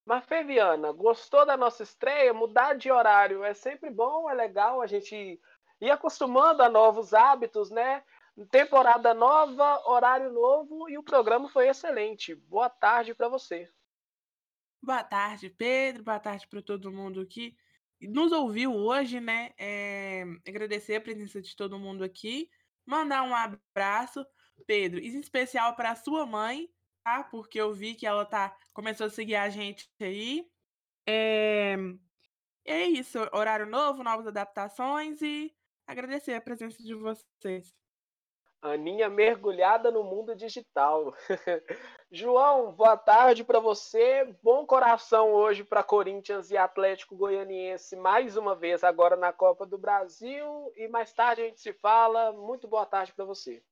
Mas, Feviana, gostou da nossa estreia? Mudar de horário é sempre bom, é legal a gente e acostumando a novos hábitos, né? Temporada nova, horário novo e o programa foi excelente. Boa tarde para você. Boa tarde, Pedro. Boa tarde para todo mundo que nos ouviu hoje, né? É, agradecer a presença de todo mundo aqui. Mandar um abraço, Pedro, em especial para sua mãe, tá? Porque eu vi que ela tá começou a seguir a gente aí. É, é isso, horário novo, novas adaptações e agradecer a presença de vocês. Aninha mergulhada no mundo digital. <laughs> João, boa tarde para você. Bom coração hoje para Corinthians e Atlético Goianiense mais uma vez agora na Copa do Brasil e mais tarde a gente se fala. Muito boa tarde para você.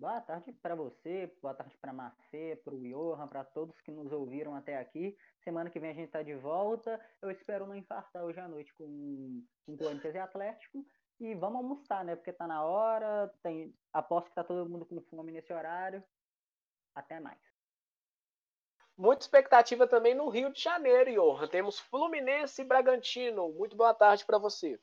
Boa tarde para você, boa tarde para Marcê, para o Johan, para todos que nos ouviram até aqui. Semana que vem a gente está de volta. Eu espero não infartar hoje à noite com, com Corinthians e Atlético. E vamos almoçar, né? Porque tá na hora. Tem, aposto que tá todo mundo com fome nesse horário. Até mais. Muita expectativa também no Rio de Janeiro, Johan. Temos Fluminense e Bragantino. Muito boa tarde para você.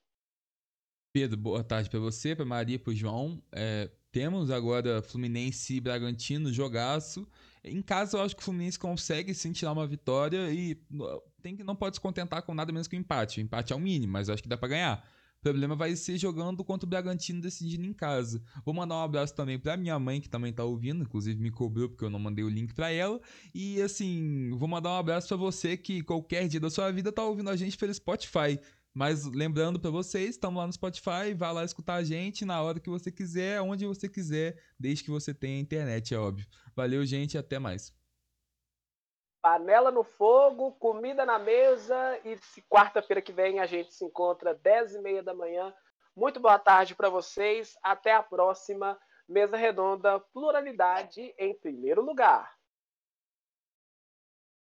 Pedro, boa tarde para você, para Maria, para o João. É, temos agora Fluminense e Bragantino, jogaço. Em casa, eu acho que o Fluminense consegue sim tirar uma vitória e tem que não pode se contentar com nada menos que um empate. O empate é o mínimo, mas eu acho que dá para ganhar. O problema vai ser jogando contra o Bragantino decidindo em casa. Vou mandar um abraço também para minha mãe, que também tá ouvindo, inclusive me cobrou porque eu não mandei o link para ela. E assim, vou mandar um abraço para você que qualquer dia da sua vida tá ouvindo a gente pelo Spotify. Mas lembrando para vocês, estamos lá no Spotify, vá lá escutar a gente na hora que você quiser, onde você quiser, desde que você tenha internet, é óbvio. Valeu, gente, até mais. Panela no fogo, comida na mesa e quarta-feira que vem a gente se encontra 10 e meia da manhã. Muito boa tarde para vocês, até a próxima. Mesa Redonda, pluralidade em primeiro lugar.